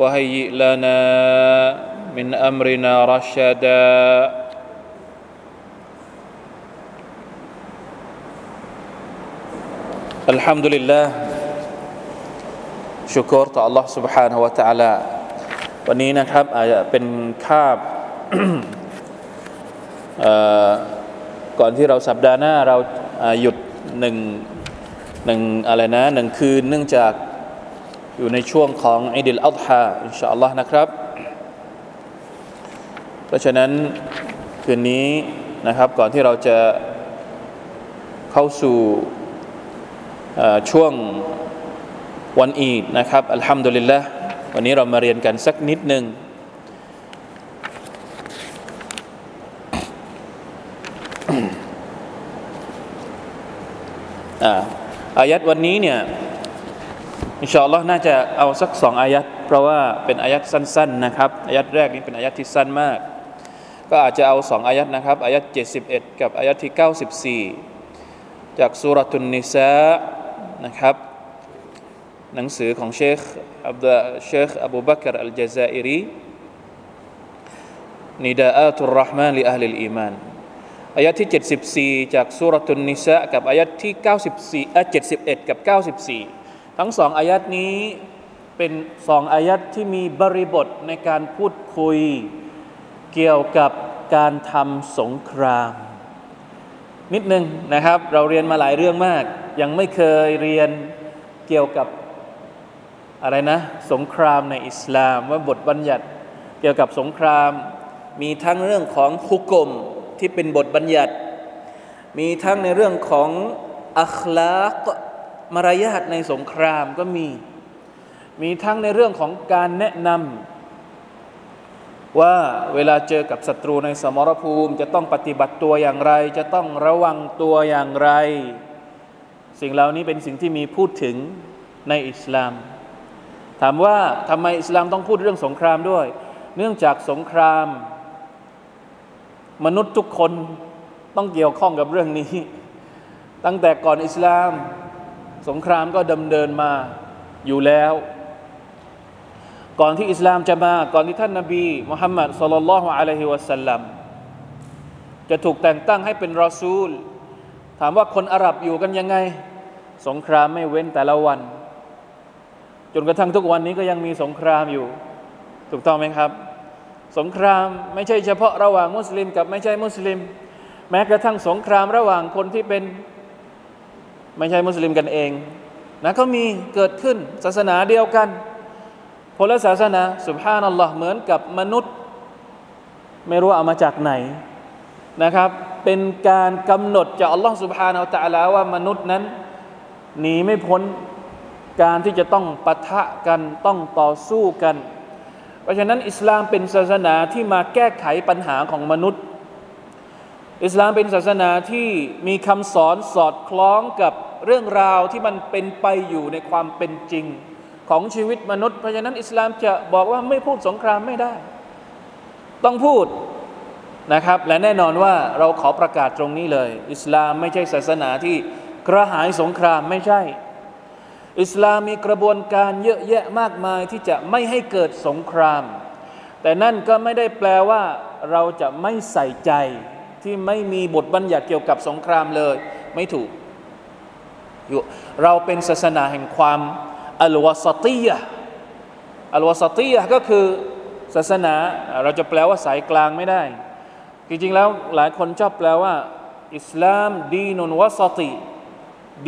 وهيئ لنا من أمرنا رشدا الحمد لله ชุกรต่อ Allah سبحانه และ تعالى วันนี้นะครับอาจจะเป็นคาบ ก่อนที่เราสัปดาห์หน้าเราหยุดหนึ่งหนึ่งอะไรนะหนึ่งคืนเนื่องจาก อยู่ในช่วงของอิดิลอัลฮาอินชาอัลลอฮ์นะครับ เพราะฉะนั้นคืนนี้นะครับก่อนที่เราจะเข้าสู่ช่วงวันอีดนะครับอัลฮัมดุลิลละวันนี้เรามาเรียนกันสักนิดหนึ่งอายัดวันนี้เนี่ย إن شاء الله น่าจะเอาสักสองอายัดเพราะว่าเป็นอายัดสั้นๆนะครับอายัดแรกนี้เป็นอายัดที่สั้นมาก ก็อาจจะเอาสองอายัดนะครับอายัด71 กับอายัดที่ 94 จากسورة النساء นะครับหนังสือของเชคอับดุลเชคอบูบักรอัลจาซาอิรีنداءات الرحمن لأهل الإيمانอายะที่ 74 จากสุรทุนนิสะกับอายะที่ 94อะ71 กับ 94 ทั้งสองอายัดนี้เป็นสองอายัดที่มีบริบทในการพูดคุยเกี่ยวกับการทำสงคราม นิดนึงนะครับ เราเรียนมาหลายเรื่องมาก ยังไม่เคยเรียนเกี่ยวกับอะไรนะ สงครามในอิสลาม ว่าบทบัญญัติเกี่ยวกับสงคราม มีทั้งเรื่องของฮุกกลมที่เป็นบทบัญญัติ มีทั้งในเรื่องของอัคลาก มารยาทในสงครามก็มี มีทั้งในเรื่องของการแนะนำว่าเวลาเจอกับศัตรูในสมรภูมิ จะต้องปฏิบัติตัวอย่างไร จะต้องระวังตัวอย่างไร สิ่งเหล่านี้เป็นสิ่งที่มีพูดถึงในอิสลาม ถามว่าทำไมอิสลามต้องพูดเรื่องสงครามด้วย เนื่องจากสงคราม มนุษย์ทุกคนต้องเกี่ยวข้องกับเรื่องนี้ ตั้งแต่ก่อนอิสลาม สงครามก็ดำเนินมาอยู่แล้ว ก่อนที่อิสลามจะมา ก่อนที่ท่านนาบีมุฮัมมัดสุลลัลลอฮุอะลัยฮิวะสัลลัมจะถูกแต่งตั้งให้เป็นรอซูล ถามว่าคนอาหรับอยู่กันยังไง สงครามไม่เว้นแต่ละวัน จนกระทั่งทุกวันนี้ก็ยังมีสงครามอยู่ ถูกต้องไหมครับ สงครามไม่ใช่เฉพาะระหว่างมุสลิมกับไม่ใช่มุสลิม แม้กระทั่งสงครามระหว่างคนที่เป็น ไม่ใช่มุสลิมกันเองนะก็มีเกิดขึ้นศาสนาเดียวกันพลศาสนาสุบฮานัลลอฮ์เหมือนกับมนุษย์ ไม่รู้เอามาจากไหนนะครับ เป็นการกำหนดจากอัลลอฮ์สุบฮานาอัลตะลาว่ามนุษย์นั้นหนีไม่พ้นการที่จะต้องปะทะกันต้องต่อสู้กัน เพราะฉะนั้นอิสลามเป็นศาสนาที่มาแก้ไขปัญหาของมนุษย์ อิสลามเป็นศาสนาที่มีคำสอนสอดคล้องกับ เรื่องราวที่มันเป็นไปอยู่ในความเป็นจริง ของชีวิตมนุษย์ เพราะฉะนั้นอิสลามจะบอกว่าไม่พูดสงครามไม่ได้ ต้องพูดนะครับ และแน่นอนว่าเราขอประกาศตรงนี้เลย อิสลามไม่ใช่ศาสนาที่กระหายสงครามไม่ใช่ อิสลามมีกระบวนการเยอะแยะมากมายที่จะไม่ให้เกิดสงคราม แต่นั่นก็ไม่ได้แปลว่าเราจะไม่ใส่ใจที่ไม่มีบทบัญญัติเกี่ยวกับสงครามเลย ไม่ถูก เราเป็นศาสนาแห่งความอัลวาสตียะอัลวาสตียะก็คือศาสนาเราจะแปลว่าสายกลางไม่ได้ จริงๆแล้วหลายคนชอบแปลว่า อิสลามดีนุนวสติ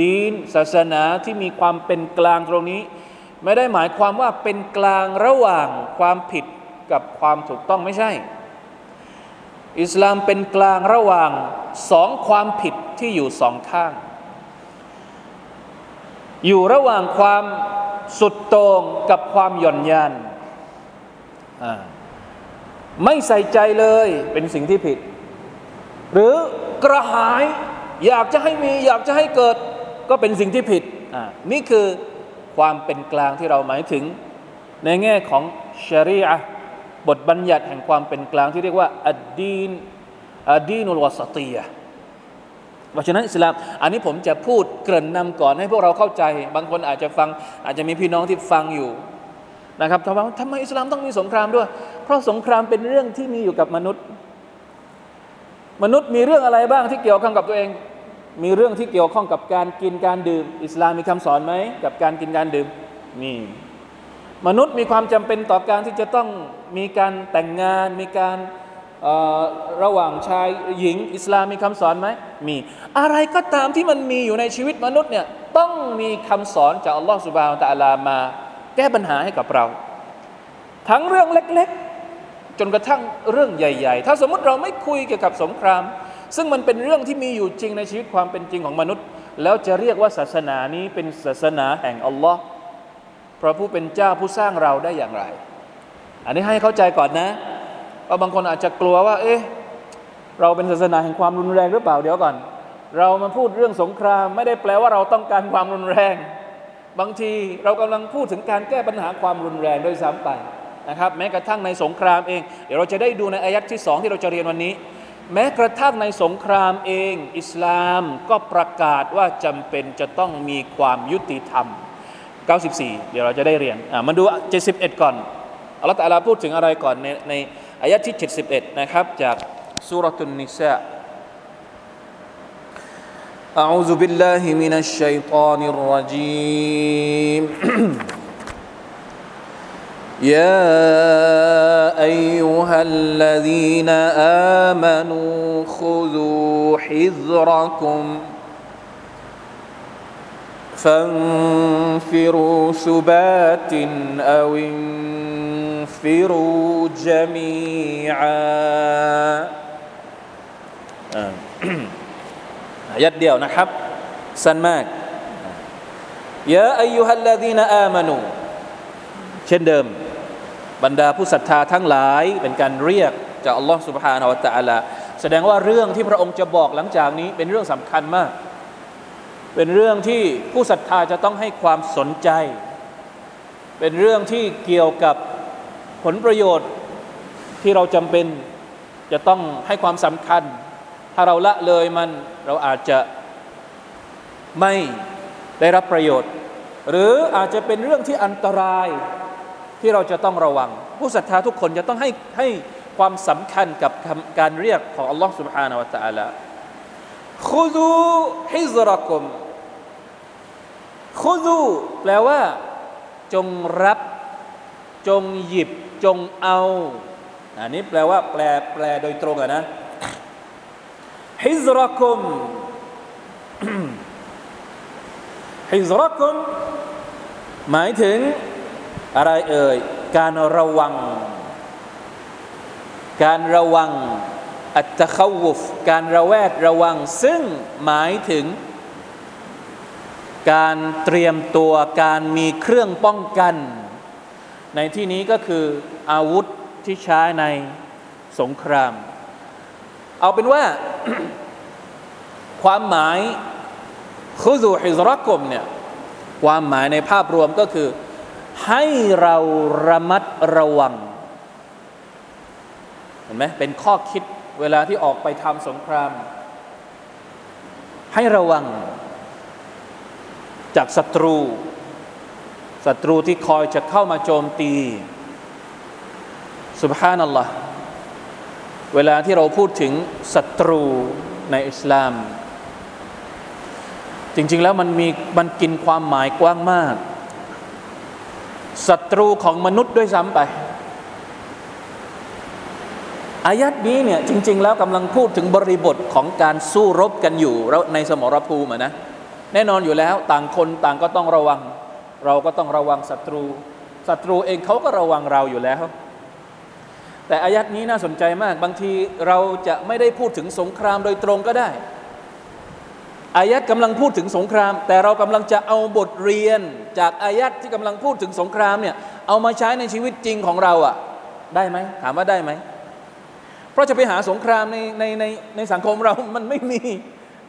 ดีนศาสนาที่มีความเป็นกลางตรงนี้ ไม่ได้หมายความว่าเป็นกลางระหว่างความผิดกับความถูกต้องไม่ใช่ อิสลามเป็นกลางระหว่างสองความผิดที่อยู่สองข้าง อยู่ระหว่างความสุดโต่งกับความหย่อนยานไม่ใส่ใจเลยเป็นสิ่งที่ผิด หรือกระหายอยากจะให้มีอยากจะให้เกิดก็เป็นสิ่งที่ผิดนี่คือความเป็นกลางที่เราหมายถึง ในแง่ของชรีอะบทบัญญัติแห่งความเป็นกลางที่เรียกว่าอัดดีนอัดดีนุลวสตียะ เพราะฉะนั้นอิสลามอันนี้ผมจะพูดเกริ่นนำก่อนให้พวกเราเข้าใจ บางคนอาจจะฟังอาจจะมีพี่น้องที่ฟังอยู่นะครับทำไมทำไมอิสลามต้องมีสงครามด้วย เพราะสงครามเป็นเรื่องที่มีอยู่กับมนุษย์ มนุษย์มีเรื่องอะไรบ้างที่เกี่ยวข้องกับตัวเอง มีเรื่องที่เกี่ยวข้องกับการกินการดื่ม อิสลามมีคำสอนไหมกับการกินการดื่มมีมนุษย์มีความจำเป็นต่อการที่จะต้องมีการแต่งงานมีการ ระหว่างชายหญิงอิสลามมีคำสอนไหมมี อะไรก็ตามที่มันมีอยู่ในชีวิตมนุษย์เนี่ยต้องมีคำสอนจากอัลลอฮฺสุบานตะลามา แก้ปัญหาให้กับเรา ทั้งเรื่องเล็กๆ จนกระทั่งเรื่องใหญ่ ๆ ถ้าสมมติเราไม่คุยเกี่ยวกับสงคราม ซึ่งมันเป็นเรื่องที่มีอยู่จริงในชีวิตความเป็นจริงของมนุษย์ แล้วจะเรียกว่าศาสนานี้เป็นศาสนาแห่งอัลลอฮ์พระผู้เป็นเจ้าผู้สร้างเราได้อย่างไร อันนี้ให้เข้าใจก่อนนะ เพราบางคนอาจจะกลัวว่า เอ๊ะเราเป็นศาสนาแห่งความรุนแรงหรือเปล่าเดี๋ยวก่อน เรามาพูดเรื่องสงคราม ไม่ได้แปลว่าเราต้องการความรุนแรง บางทีเรากำลังพูดถึงการแก้ปัญหาความรุนแรงด้วยซ้ำไปนะครับ แม้กระทั่งในสงครามเอง เดี๋ยวเราจะได้ดูในอายัดที่สองที่เราจะเรียนวันนี้ แม้กระทั่งในสงครามเอง อิสลามก็ประกาศว่าจำเป็นจะต้องมีความยุติธรรม 94 เดี๋ยวเราจะได้เรียนมาดู 71 ก่อนอัลลอฮฺตะลาพูดถึงอะไรก่อนในใน อายะที่ 71 นะครับจากสุรตุนนิสา أعوذ بالله من الشيطان الرجيم يا أيها الذين آمنوا خذوا حذركم فانفروا ثبات أو انفروا جميعا آه. อายัดเดียวนะครับ สั้นมากยาอายุฮัลลาดีนอามานูเช่นเดิม บรรดาผู้ศรัทธาทั้งหลายเป็นการเรียกจากอัลลอฮ์ سبحانه และ تعالى แสดงว่าเรื่องที่พระองค์จะบอกหลังจากนี้เป็นเรื่องสำคัญมาก เป็นเรื่องที่ผู้ศรัทธาจะต้องให้ความสนใจ เป็นเรื่องที่เกี่ยวกับผลประโยชน์ที่เราจำเป็นจะต้องให้ความสำคัญถ้าเราละเลยมันเราอาจจะไม่ได้รับประโยชน์ หรืออาจจะเป็นเรื่องที่อันตรายที่เราจะต้องระวัง ผู้ศรัทธาทุกคนจะต้องให้ให้ความสำคัญกับการเรียกของอัลลอฮ์ سبحانه และ تعالى คุดูฮิซรักุม คุดูแปลว่า จงรับ จงหยิบ จงเอา อันนี้แปลว่า แปลแปลโดยตรงอะนะฮิซรักุมฮิซรักุมหมายถึงอะไรเอ่ย การระวัง การระวัง อัตตะขวุฟการระแวดระวัง ซึ่งหมายถึง การเตรียมตัวการมีเครื่องป้องกัน ในที่นี้ก็คืออาวุธที่ใช้ในสงคราม เอาเป็นว่าความหมายคุซูฮิซรักกมเนี่ยความหมายในภาพรวมก็คือ ให้เราระมัดระวัง เห็นไหมเป็นข้อคิดเวลาที่ออกไปทำสงคราม ให้ระวัง จากศัตรูศัตรูที่คอยจะเข้ามาโจมตีสุบฮานัลลอฮ์เวลาที่เราพูดถึงศัตรูในอิสลาม จริง ๆ แล้วมันมีมันกินความหมายกว้างมากศัตรูของมนุษย์ด้วยซ้ำไป อายัดนี้เนี่ยจริง ๆ แล้วกำลังพูดถึงบริบทของการสู้รบกันอยู่ในสมรภูมินะ แน่นอนอยู่แล้วต่างคนต่างก็ต้องระวัง เราก็ต้องระวังศัตรูศัตรูเองเขาก็ระวังเราอยู่แล้ว แต่อายัดนี้น่าสนใจมาก บางทีเราจะไม่ได้พูดถึงสงครามโดยตรงก็ได้อายัดกำลังพูดถึงสงคราม แต่เรากำลังจะเอาบทเรียนจากอายัดที่กำลังพูดถึงสงครามเนี่ยเอามาใช้ในชีวิตจริงของเราอะได้ไหมถามว่าได้ไหม เพราะจะไปหาสงครามในในในในสังคมเรามันไม่มี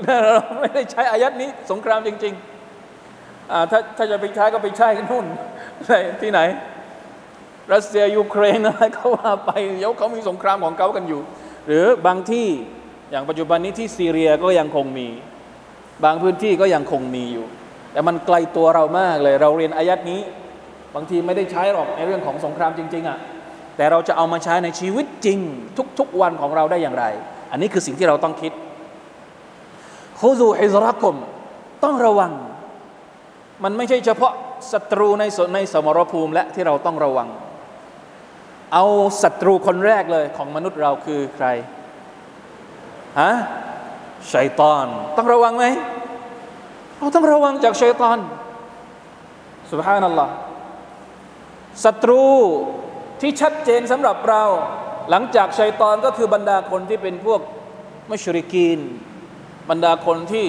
เราไม่ได้ใช้อายัดนี้ สงครามจริงๆถ้าถ้าจะไปใช้ก็ไปใช้กันนู่นที่ไหน รัสเซียยูเครนอะไรเขาว่าไปเดี๋ยวเขามีสงครามของเขากันอยู่ หรือบางที่อย่างปัจจุบันนี้ที่ซีเรียก็ยังคงมี บางพื้นที่ก็ยังคงมีอยู่ แต่มันไกลตัวเรามากเลย เราเรียนอายัดนี้ บางทีไม่ได้ใช้หรอกในเรื่องของสงครามจริง ๆอะ่ะแต่เราจะเอามาใช้ในชีวิตจริง ทุกๆวันของเราได้อย่างไร อันนี้คือสิ่งที่เราต้องคิด คูซูฮิซรักมต้องระวัง มันไม่ใช่เฉพาะศัตรูในในสมรภูมิและที่เราต้องระวัง เอาศัตรูคนแรกเลยของมนุษย์เราคือใครฮะชัยตอน ต้องระวังไหมเราต้องระวังจากชัยตอนสุบฮานัลลอฮ์ศัตรูที่ชัดเจนสำหรับเรา หลังจากชัยตอนก็คือบรรดาคนที่เป็นพวกมุชริกีน บรรดาคนที่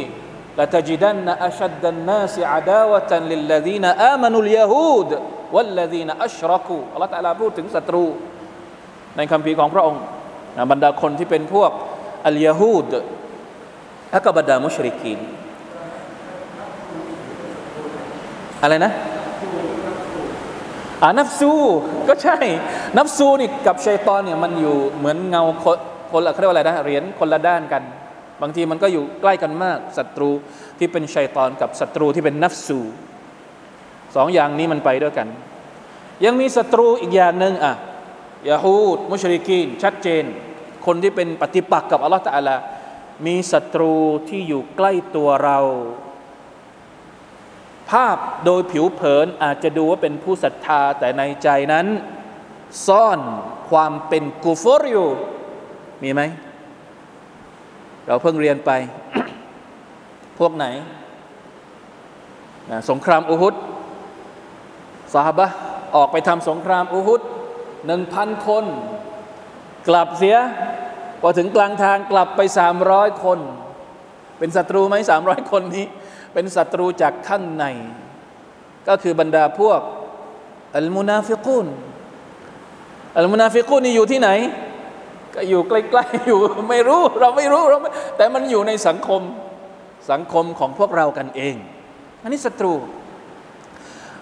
ละตจิดันนะอัชดันนาสิอาดาวะตันลิลลดีนอามานุลยาฮูดวัลลดีนอัชรักูอัลลอฮฺตะลาพูดถึงศัตรู ในคำพีของพระองค์บรรดาคนที่เป็นพวกอัลยาฮูดและก็บรรดามุชริกีนอะไรนะอ่านับซูก็ใช่ นับซูนี่กับชัยตอนเนี่ยมันอยู่เหมือนเงาคนคนละเขาเรียกว่าอะไรนะเหรียญคนละด้านกัน บางทีมันก็อยู่ใกล้กันมากศัตรูที่เป็นชัยตอนกับศัตรูที่เป็นนับซูสองอย่างนี้มันไปด้วยกัน ยังมีศัตรูอีกอย่างหนึ่งอะยาฮูดมุชริกีนชัดเจน คนที่เป็นปฏิปักษ์กับอัลลอฮฺตะอัลามีศัตรูที่อยู่ใกล้ตัวเรา ภาพโดยผิวเผินอาจจะดูว่าเป็นผู้ศรัทธาแต่ในใจนั้น ซ่อนความเป็นกูฟอรอยู่มีไหม เราเพิ่งเรียนไป พวกไหนสงครามอุฮุดสาบะออกไปทำสงครามอุฮุดหนึ่งพันคน กลับเสียพอถึงกลางทางกลับไปสามร้อยคน เป็นศัตรูไหมสามร้อยคนนี้ เป็นศัตรูจากข้างใน ก็คือบรรดาพวกอัลมุนาฟิกุนอัลมุนาฟิกุนนี่อยู่ที่ไหน ก็อยู่ใกล้ๆอยู่ไม่รู้เราไม่รู้เราแต่มันอยู่ในสังคมสังคมของพวกเรากันเอง อันนี้ศัตรู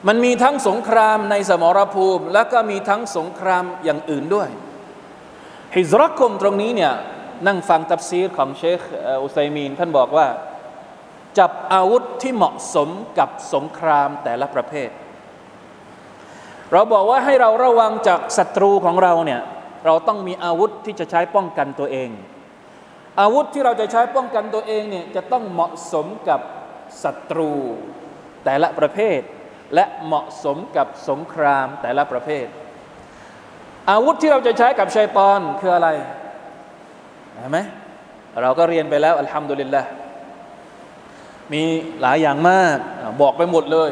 มันมีทั้งสงครามในสมรภูมิ แล้วก็มีทั้งสงครามอย่างอื่นด้วยฮิซรักคมตรงนี้เนี่ยนั่งฟังตับซีรของเชคอุไซมีน ท่านบอกว่า จับอาวุธที่เหมาะสมกับสงครามแต่ละประเภท เราบอกว่าให้เราระวังจากศัตรูของเราเนี่ย เราต้องมีอาวุธที่จะใช้ป้องกันตัวเอง อาวุธที่เราจะใช้ป้องกันตัวเองเนี่ยจะต้องเหมาะสมกับศัตรู แต่ละประเภท และเหมาะสมกับสงครามแต่ละประเภท อาวุธที่เราจะใช้กับชัยตอนคืออะไรเห็นไหมเราก็เรียนไปแล้วอัลฮัมดุลิลละมีหลายอย่างมากบอกไปหมดเลย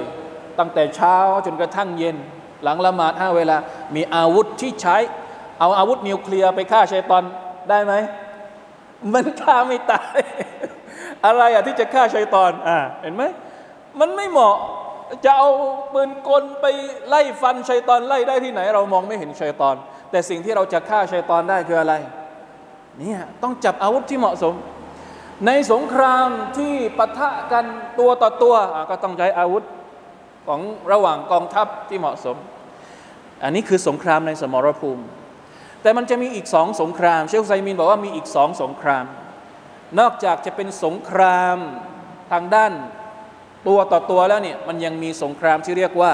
ตั้งแต่เช้าจนกระทั่งเย็น หลังละหมาดห้าเวลา มีอาวุธที่ใช้ เอาอาวุธนิวเคลียร์ไปฆ่าชัยตอนได้ไหม มันฆ่าไม่ตาย อะไรอะที่จะฆ่าชัยตอนอ่าเห็นไหมมันไม่เหมาะจะเอาปืนกลไปไล่ฟันชัยตอนไล่ได้ที่ไหน เรามองไม่เห็นชัยตอน แต่สิ่งที่เราจะฆ่าชัยตอนได้คืออะไรเนี่ยต้องจับอาวุธที่เหมาะสม ในสงครามที่ปะทะกันตัวต่อตัวก็ต้องใช้อาวุธของระหว่างกองทัพที่เหมาะสม อันนี้คือสงครามในสมรภูมิ แต่มันจะมีอีกสองสงคราม เชคไซมินบอกว่ามีอีกสองสงคราม นอกจากจะเป็นสงครามทางด้านตัวต่อตัวแล้วเนี่ยมันยังมีสงครามที่เรียกว่า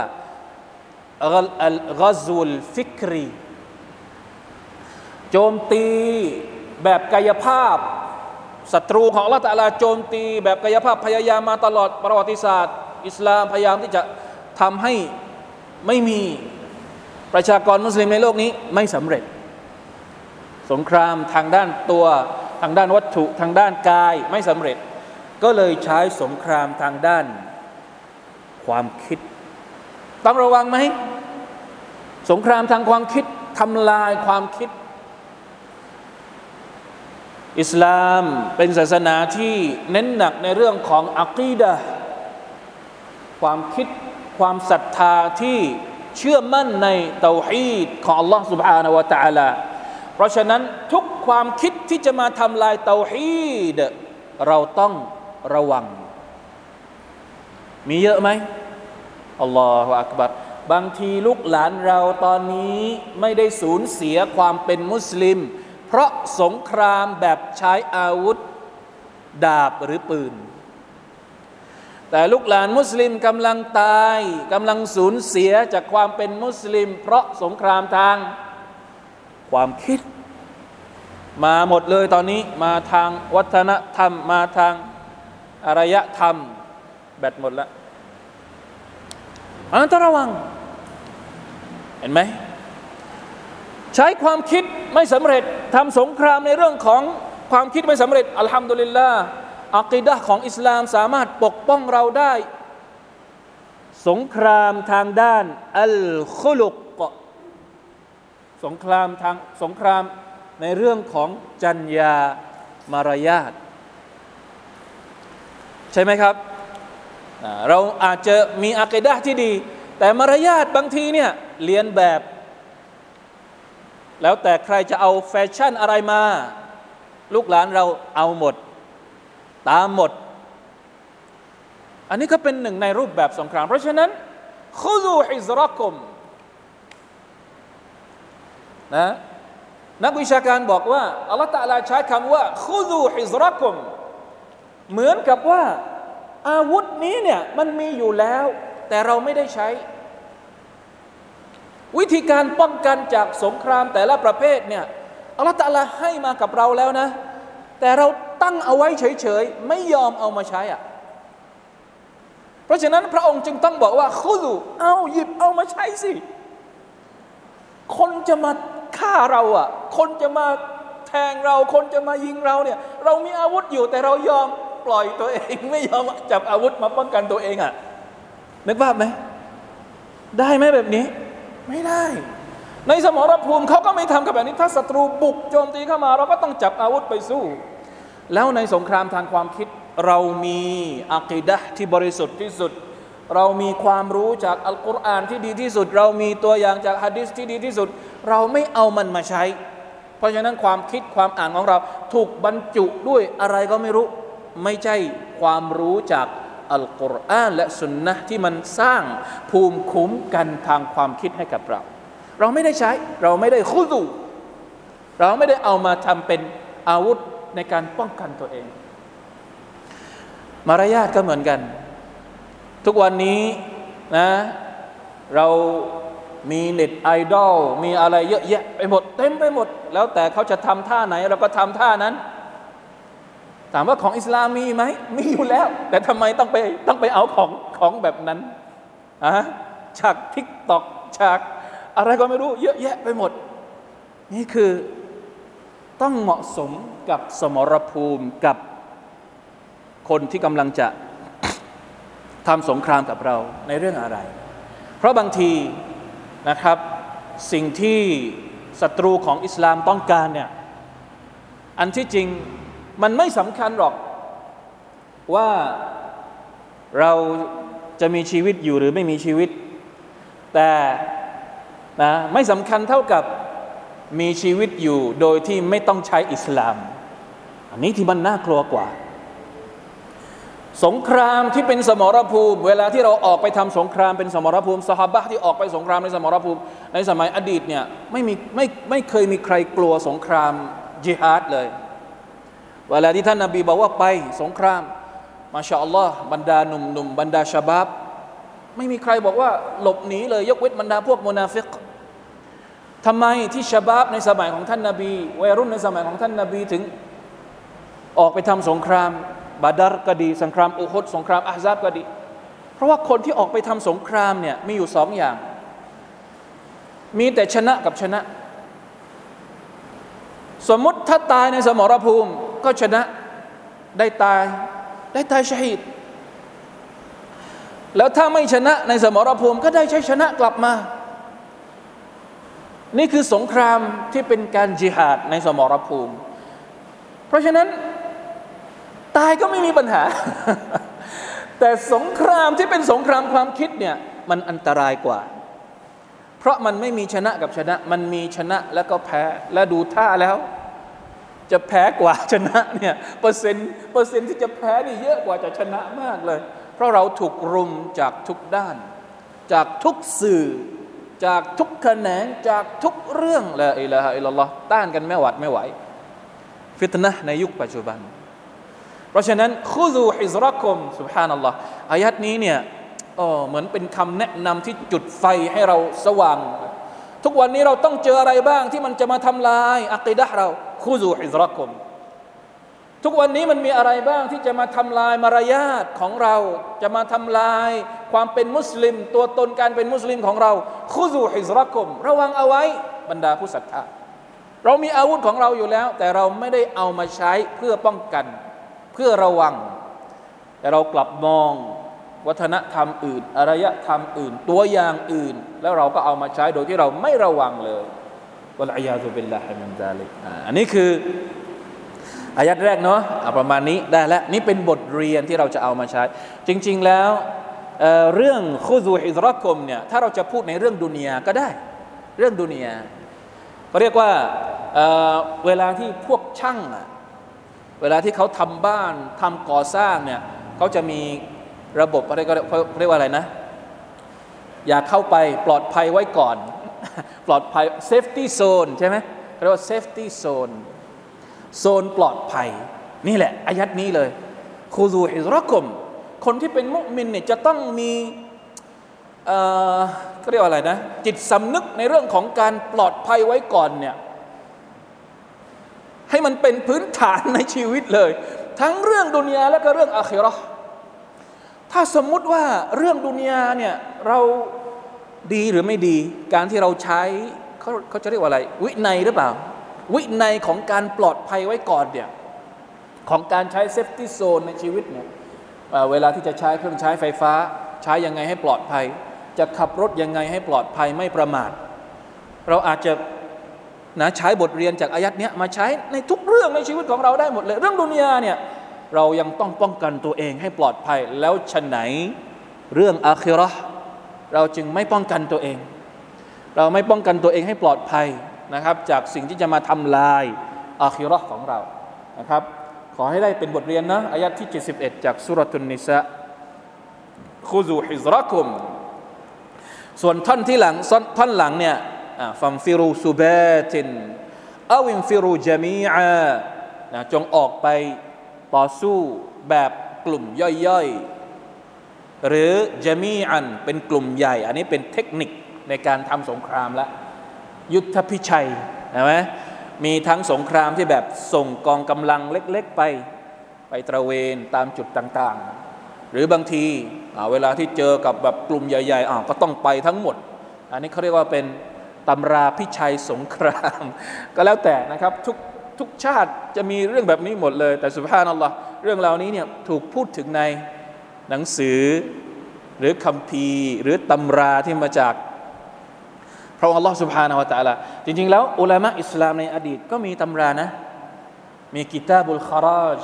อัลกาซุลฟิกรี โจมตีแบบกายภาพศัตรูของละตัลลาโจมตี แบบกายภาพพยายามมาตลอดประวัติศาสตร์ อิสลามพยายามที่จะทำให้ไม่มีประชากรมุสลิมในโลกนี้ไม่สำเร็จ สงครามทางด้านตัวทางด้านวัตถุทางด้านกายไม่สำเร็จ ก็เลยใช้สงครามทางด้านความคิด ต้องระวังไหมสงครามทางความคิดทำลายความคิด อิสลามเป็นศาสนาที่เน้นหนักในเรื่องของอักีดะความคิดความศรัทธาที่เชื่อมั่นในเตาฮีดของ Allah سبحانه และ تعالى เพราะฉะนั้นทุกความคิดที่จะมาทำลายเตาฮีดเราต้องระวัง มีเยอะไหมอัลลอฮฺอักบัรบางทีลูกหลานเราตอนนี้ไม่ได้สูญเสียความเป็นมุสลิม เพราะสงครามแบบใช้อาวุธดาบหรือปืน แต่ลูกหลานมุสลิมกำลังตายกำลังสูญเสียจากความเป็นมุสลิม เพราะสงครามทาง ความคิด มาหมดเลยตอนนี้มาทางวัฒนธรรม มาทางอารยธรรม แบตหมดแล้วอันนั้นต้องระวัง เห็นไหม ใช้ความคิดไม่สำเร็จทำสงครามในเรื่องของความคิดไม่สำเร็จ อัลฮัมดุลิลลาห์อักีดะของอิสลามสามารถปกป้องเราได้ สงครามทางด้าน อัลคุลุก สงครามทางสงครามในเรื่องของจัญญามารยาทใช่ไหมครับ เราอาจจะมีอากีดะที่ดี แต่มารยาทบางทีเนี่ยเรียนแบบ แล้วแต่ใครจะเอาแฟชั่นอะไรมา ลูกหลานเราเอาหมด ตามหมด อันนี้ก็เป็นหนึ่งในรูปแบบสงคราม เพราะฉะนั้นคุซูฮิซรักุม นะนักวิชาการบอกว่าอัลลอฮฺตะลาใช้คำว่าคุซูฮิซรักุมเหมือนกับว่าอาวุธนี้เนี่ยมันมีอยู่แล้ว แต่เราไม่ได้ใช้ วิธีการป้องกันจากสงครามแต่ละประเภทเนี่ยอัลลอฮฺตะลาให้มากับเราแล้วนะ แต่เราตั้งเอาไว้เฉยๆ ไม่ยอมเอามาใช้อะเพราะฉะนั้นพระองค์จึงต้องบอกว่าคุซูเอาหยิบเอามาใช้สิ คนจะมา ฆ่าเราอะ คนจะมาแทงเรา คนจะมายิงเราเนี่ย เรามีอาวุธอยู่แต่เรายอมปล่อยตัวเองไม่ยอมจับอาวุธมาป้องกันตัวเองอะนึกภาพไหมได้ไหมแบบนี้ ไม่ได้ ในสมรภูมิเขาก็ไม่ทำกับแบบนี้ถ้าศัตรูบุกโจมตีเข้ามา เราก็ต้องจับอาวุธไปสู้ แล้วในสงครามทางความคิด เรามีอักีดะที่บริสุทธิ์ที่สุด เรามีความรู้จากอัลกุรอานที่ดีที่สุด เรามีตัวอย่างจากฮะดิษที่ดีที่สุด เราไม่เอามันมาใช้ เพราะฉะนั้นความคิดความอ่านของเราถูกบรรจุด้วยอะไรก็ไม่รู้ ไม่ใช่ความรู้จากอัลกุรอานและสุนนะที่มันสร้างภูมิคุ้มกันทางความคิดให้กับเรา เราไม่ได้ใช้เราไม่ได้คุดูเราไม่ได้เอามาทำเป็นอาวุธในการป้องกันตัวเอง มารยาทก็เหมือนกัน ทุกวันนี้นะ เรามีเน็ตไอดอลมีอะไรเยอะแยะไปหมด เต็มไปหมด แล้วแต่เขาจะทำท่าไหน เราก็ทำท่านั้น ถามว่าของอิสลามมีไหมมีอยู่แล้ว แต่ทำไมต้องไปต้องไปเอาของของแบบนั้นอะจากทิกตอกจากอะไรก็ไม่รู้ เยอะแยะไปหมด นี่คือต้องเหมาะสมกับสมรภูมิกับคนที่กำลังจะ ทำสงครามกับเราในเรื่องอะไร เพราะบางทีนะครับสิ่งที่ศัตรูของอิสลามต้องการเนี่ยอันที่จริงมันไม่สำคัญหรอกว่าเราจะมีชีวิตอยู่หรือไม่มีชีวิต แต่นะไม่สำคัญเท่ากับมีชีวิตอยู่โดยที่ไม่ต้องใช้อิสลาม อันนี้ที่มันน่ากลัวกว่า สงครามที่เป็นสมรภูมิ เวลาที่เราออกไปทำสงครามเป็นสมรภูมิสหบะที่ออกไปสงครามในสมรภูมิ ในสมัยอดีตเนี่ยไม่มีไม่ไม่เคยมีใครกลัวสงครามจิฮาดเลย เวลาที่ท่านนาบีบอกว่าไปสงครามมาชาอัลลอฮ์บรรดาหนุ่มหนุ่มบรรดาชาบับไม่มีใครบอกว่าหลบหนีเลยยกเว้นบรรดาพวกมุนาฟิกทำไมที่ชาบับในสมัยของท่านนาบีวัยรุ่นในสมัยของท่านนาบีถึงออกไปทำสงคราม บาดาร์ก็ดี สงครามอุฮดสงครามอาฮซับก็ดี เพราะว่าคนที่ออกไปทำสงครามเนี่ยมีอยู่สองอย่าง มีแต่ชนะกับชนะ สมมติถ้าตายในสมรภูมิก็ชนะได้ตายได้ตายชฮีดแล้วถ้าไม่ชนะในสมรภูมิก็ได้ใช้ชนะกลับมา นี่คือสงครามที่เป็นการจิหาดในสมรภูมิ เพราะฉะนั้น ตายก็ไม่มีปัญหา แต่สงครามที่เป็นสงครามความคิดเนี่ยมันอันตรายกว่า เพราะมันไม่มีชนะกับชนะ มันมีชนะแล้วก็แพ้และดูท่าแล้ว จะแพ้กว่าชนะเนี่ยเปอร์เซ็นต์เปอร์เซ็นต์ที่จะแพ้นี่เยอะกว่าจะชนะมากเลย เพราะเราถูกรุมจากทุกด้าน จากทุกสื่อ จากทุกแขนงจากทุกเรื่องละอิละฮะอิลลอฮ์ต้านกันไม่หวัดไม่ไหว ฟิตนะในยุคปัจจุบัน เพราะฉะนั้นคุซูฮิซรักคุมสุบฮานัลลอฮ์อายัดนี้เนี่ยอ๋อเหมือนเป็นคำแนะนำที่จุดไฟให้เราสว่าง ทุกวันนี้เราต้องเจออะไรบ้างที่มันจะมาทำลายอักีดะเราคุซูฮิซรักคุมทุกวันนี้มันมีอะไรบ้างที่จะมาทำลายมารยาทของเรา จะมาทำลาย ความเป็นมุสลิม ตัวตนการเป็นมุสลิมของเราคุซูฮิซรักคุมระวังเอาไว้บรรดาผู้ศรัทธาเรามีอาวุธของเราอยู่แล้ว แต่เราไม่ได้เอามาใช้เพื่อป้องกัน เพื่อระวัง แต่เรากลับมองวัฒนธรรมอื่นอารยธรรมอื่น ตัวอย่างอื่น แล้วเราก็เอามาใช้โดยที่เราไม่ระวังเลยوالعياذ بالله من ذلك อันนี้คืออายัดแรกเนาะประมาณนี้ได้แล้วนี่เป็นบทเรียนที่เราจะเอามาใช้ จริง ๆแล้วเเรื่องخذوا حذركم เนี่ยถ้าเราจะพูดในเรื่องดุนยาก็ได้ เรื่องดุนยาเขาเรียกว่าเวลาที่พวกช่างอะ เวลาที่เขาทำบ้านทำก่อสร้างเนี่ยเขาจะมีระบบอะไรก็เรียกว่าอะไรนะ อย่าเข้าไปปลอดภัยไว้ก่อน ปลอดภัย safety zone ใช่ไหมเรียกว่า safety zone โซนปลอดภัย นี่แหละ อายัดนี้เลยคูซูฮิรักมคนที่เป็นมุมินเนี่ยจะต้องมีเอ่อเรียกว่าอะไรนะ จิตสำนึกในเรื่องของการปลอดภัยไว้ก่อนเนี่ย ให้มันเป็นพื้นฐานในชีวิตเลย ทั้งเรื่องดุนยาและก็เรื่องอาคิรอถ้าสมมุติว่าเรื่องดุนยาเนี่ยเราดีหรือไม่ดี การที่เราใช้เขาเขาจะเรียกว่าอะไร วินัยหรือเปล่า วินัยของการปลอดภัยไว้ก่อนเนี่ยของการใช้เซฟตี้โซนในชีวิตเนี่ยเวลาที่จะใช้เครื่องใช้ไฟฟ้า ใช้ยังไงให้ปลอดภัย จะขับรถยังไงให้ปลอดภัยไม่ประมาท เราอาจจะ นะใช้บทเรียนจากอายัดเนี้ยมาใช้ในทุกเรื่องในชีวิตของเราได้หมดเลย เรื่องดุนยาเนี่ยเรายังต้องป้องกันตัวเองให้ปลอดภัยแล้วฉะไหนเรื่องอาคิรอเราจึงไม่ป้องกันตัวเอง เราไม่ป้องกันตัวเองให้ปลอดภัยนะครับ จากสิ่งที่จะมาทำลายอาคิรอของเรานะครับ ขอให้ได้เป็นบทเรียนนะอายัดที่ 71 จากสุรทุนนิสะคูซูฮิซรักุมส่วนท่อนที่หลังท่อนหลังเนี่ย ฟัมฟิรูซูเบตินอาวิมฟิรูจามีอาจงออกไปต่อสู้แบบกลุ่มย่อยๆ หรือจะมีอันเป็นกลุ่มใหญ่ อันนี้เป็นเทคนิคในการทำสงครามละยุทธพิชัยใช่ไหมมีทั้งสงครามที่แบบส่งกองกำลังเล็กๆไป ไปตระเวนตามจุดต่างๆ หรือบางทีเวลาที่เจอกับแบบกลุ่มใหญ่ๆก็ต้องไปทั้งหมด อันนี้เขาเรียกว่าเป็น ตำราพิชัยสงคราม ก็แล้วแต่นะครับทุกทุกชาติจะมีเรื่องแบบนี้หมดเลย แต่สุภาพนัลลอฮ์เรื่องเหล่านี้เนี่ยถูกพูดถึงในหนังสือหรือคัมภีร์ หรือตำราที่มาจากพระองค์ Allah سبحانه และ تعالى จริงๆแล้วอุลามะอิสลามในอดีตก็มีตำรานะ มีกิตาบุลคาราจ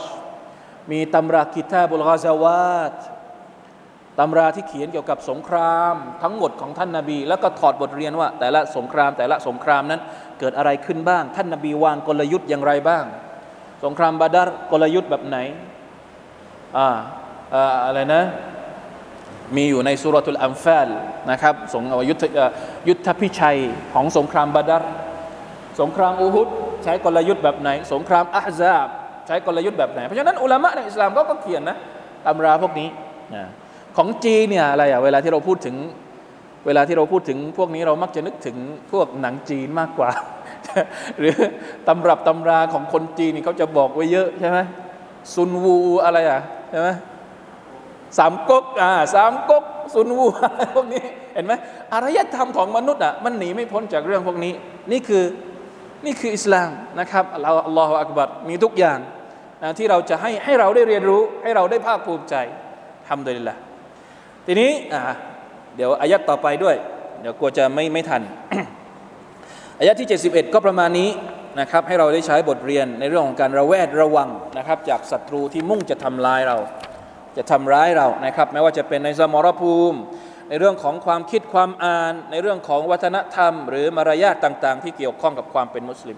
มีตำรากิตาบุลกาซาวาต ตำราที่เขียนเกี่ยวกับสงครามทั้งหมดของท่านนาบี แล้วก็ถอดบทเรียนว่า แต่ละสงครามแต่ละสงครามนั้นเกิดอะไรขึ้นบ้าง ท่านนาบีวางกลยุทธ์อย่างไรบ้าง สงครามบาดาร์กลยุทธ์แบบไหนอ่าอะไรนะมีอยู่ในسورة الأنفال นะครับสงยุทธยุทธพิชัยของสงครามบาดาร์สงครามอูฮุดใช้กลยุทธ์แบบไหน สงครามอัฮซาบ ใช้กลยุทธ์แบบไหน เพราะฉะนั้นอุลามะในอิสลามก็เขียนนะตำราพวกนี้นะ ของจีนเนี่ยอะไรอะเวลาที่เราพูดถึง เวลาที่เราพูดถึงพวกนี้เรามักจะนึกถึงพวกหนังจีนมากกว่า หรือตำรับตำราของคนจีนนี่เขาจะบอกไว้เยอะใช่ไหมซุนวูอะไรอะใช่ไหมสามก๊กอ่าสามก๊กซุนวูอะไรพวกนี้เห็นไหมอารยธรรมของมนุษย์อะมันหนีไม่พ้นจากเรื่องพวกนี้ นี่คือนี่คืออิสลามนะครับอัลลอฮฺอัลลอฮฺอักบัรมีทุกอย่างนะที่เราจะให้ให้เราได้เรียนรู้ให้เราได้ภาคภูมิใจทำโดยละ ทีนี้เดี๋ยวอายัดต่อไปด้วย เดี๋ยวกลัวจะไม่ไม่ทันอายะที่ 71 ก็ประมาณนี้นะครับให้เราได้ใช้บทเรียนในเรื่องของการระแวดระวังนะครับ จากศัตรูที่มุ่งจะทำลายเรา จะทำร้ายเรานะครับไม่ว่าจะเป็นในสมรภูมิ ในเรื่องของความคิดความอ่าน ในเรื่องของวัฒนธรรม หรือมารยาทต่างๆ ที่เกี่ยวข้องกับความเป็นมุสลิม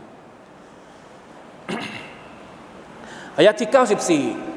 อายะที่ 94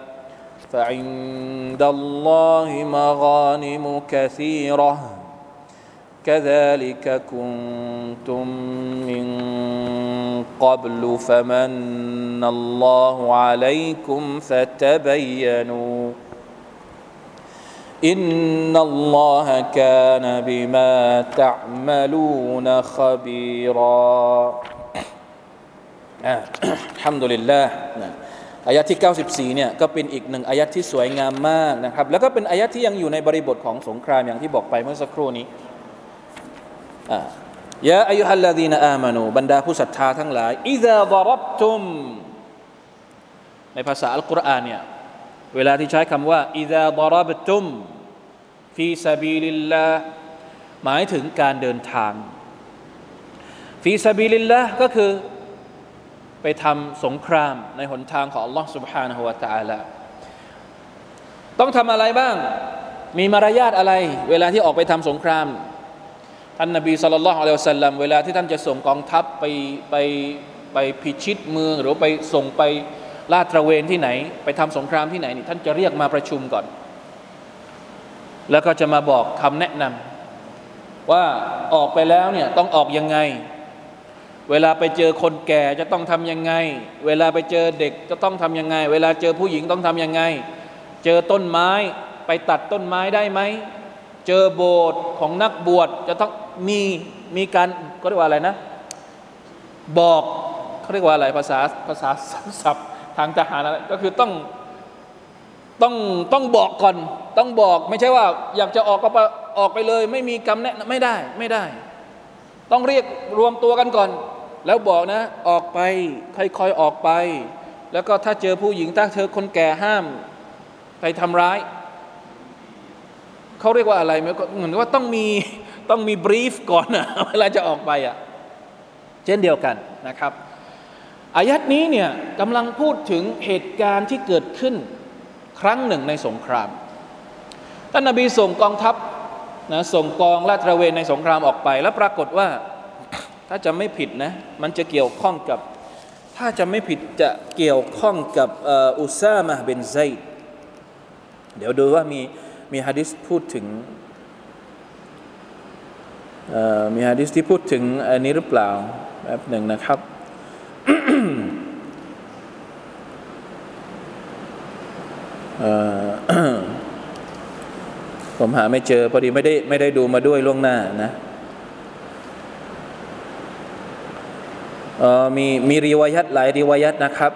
فعند الله مغانم كثيرة. كذلك كنتم من قبل فمن الله عليكم فتبينوا. إن الله كان بما تعملون خبيرا. الحمد لله. อายะที่ 94เนี่ยก็เป็นอีกหนึ่งอายะที่สวยงามมากนะครับ แล้วก็เป็นอายะที่ยังอยู่ในบริบทของสงครามอย่างที่บอกไปเมื่อสักครู่นี้ยาอายุฮัลลาดีนอามานูบรรดาผู้ศรัทธาทั้งหลายอิซาดรับตุม ในภาษาอัลกุรอานเนี่ยเวลาที่ใช้คำว่าอิซาดรับตุมฟีซาบิลิลลาหมายถึงการเดินทางفي سبيل الله ก็คือ ไปทำสงครามในหนทางของ Allah سبحانه และ تعالى ต้องทำอะไรบ้าง มีมารยาทอะไร เวลาที่ออกไปทำสงครามท่านนบีสุลต่านละฮ์อัลลอฮฺสัลลัมเวลาที่ท่านจะส่งกองทัพไปไปไปพิชิตเมืองหรือไปส่งไปลาดตระเวนที่ไหน ไปทำสงครามที่ไหนนี่ท่านจะเรียกมาประชุมก่อน แล้วก็จะมาบอกคำแนะนำว่าออกไปแล้วเนี่ยต้องออกยังไง เวลาไปเจอคนแก่จะต้องทำยังไง เวลาไปเจอเด็กจะต้องทำยังไง เวลาเจอผู้หญิงต้องทำยังไง เจอต้นไม้ไปตัดต้นไม้ได้ไหม เจอโบสถ์ของนักบวชจะต้องมีมีการก็เรียกว่าอะไรนะ บอกเขาเรียกว่าอะไรภาษาภาษาศัพท์ทางทหารอะไรก็คือต้องต้องต้องบอกก่อนต้องบอกไม่ใช่ว่า อยากจะออกก็ออกไปเลย ไม่มีคำแนะไม่ได้ไม่ได้ ต้องเรียกรวมตัวกันก่อน แล้วบอกนะออกไปค่อยๆออกไป แล้วก็ถ้าเจอผู้หญิงถ้าเธอคนแก่ห้าม ไปทำร้าย เขาเรียกว่าอะไรเหมือนว่าต้องมีต้องมีบรีฟก่อนนะเวลาจะออกไปอะเช่นเดียวกันนะครับอายัดนี้เนี่ยกำลังพูดถึงเหตุการณ์ที่เกิดขึ้นครั้งหนึ่งในสงครามท่านนบีส่งกองทัพนะส่งกองลาดตระเวนในสงครามออกไป แล้วปรากฏว่า ถ้าจะไม่ผิดนะ มันจะเกี่ยวข้องกับ ถ้าจะไม่ผิดจะเกี่ยวข้องกับอุซามะเบนไซด์เดี๋ยวดูว่ามีมีฮะดิษพูดถึงมีฮะดิษที่พูดถึงอันนี้หรือเปล่าแบบหนึ่งนะครับผมหาไม่เจอพอดีไม่ได้ไม่ได้ดูมาด้วยล่วงหน้านะ มีมีรีวายัตหลายรีวายัตนะครับ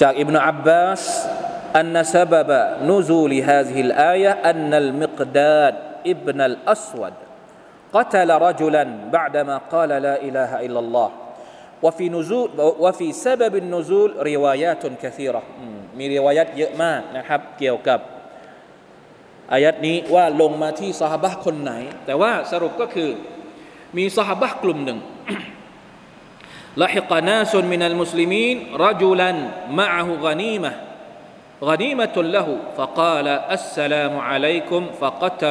จากอิบนาอับบาส أن سبب نزول هذه الآية أن المقداد ابن الأسود قتل رجلا بعدما قال لا إله إلا الله وفي نزول وفي سبب النزول روايات كثيرة มีริวายัตเยอะมากนะครับเกี่ยวกับอายัดนี้ว่าลงมาที่สหบะคนไหน แต่ว่าสรุปก็คือมีสหบะกลุ่มหนึ่ง ละฮิกานาซุนมินัลมุสลิมีนรจุลันมะฮูกานีมะกานีมะตุลละหูฟะกาลอัสสลามุอะลัยกุมฟะกัก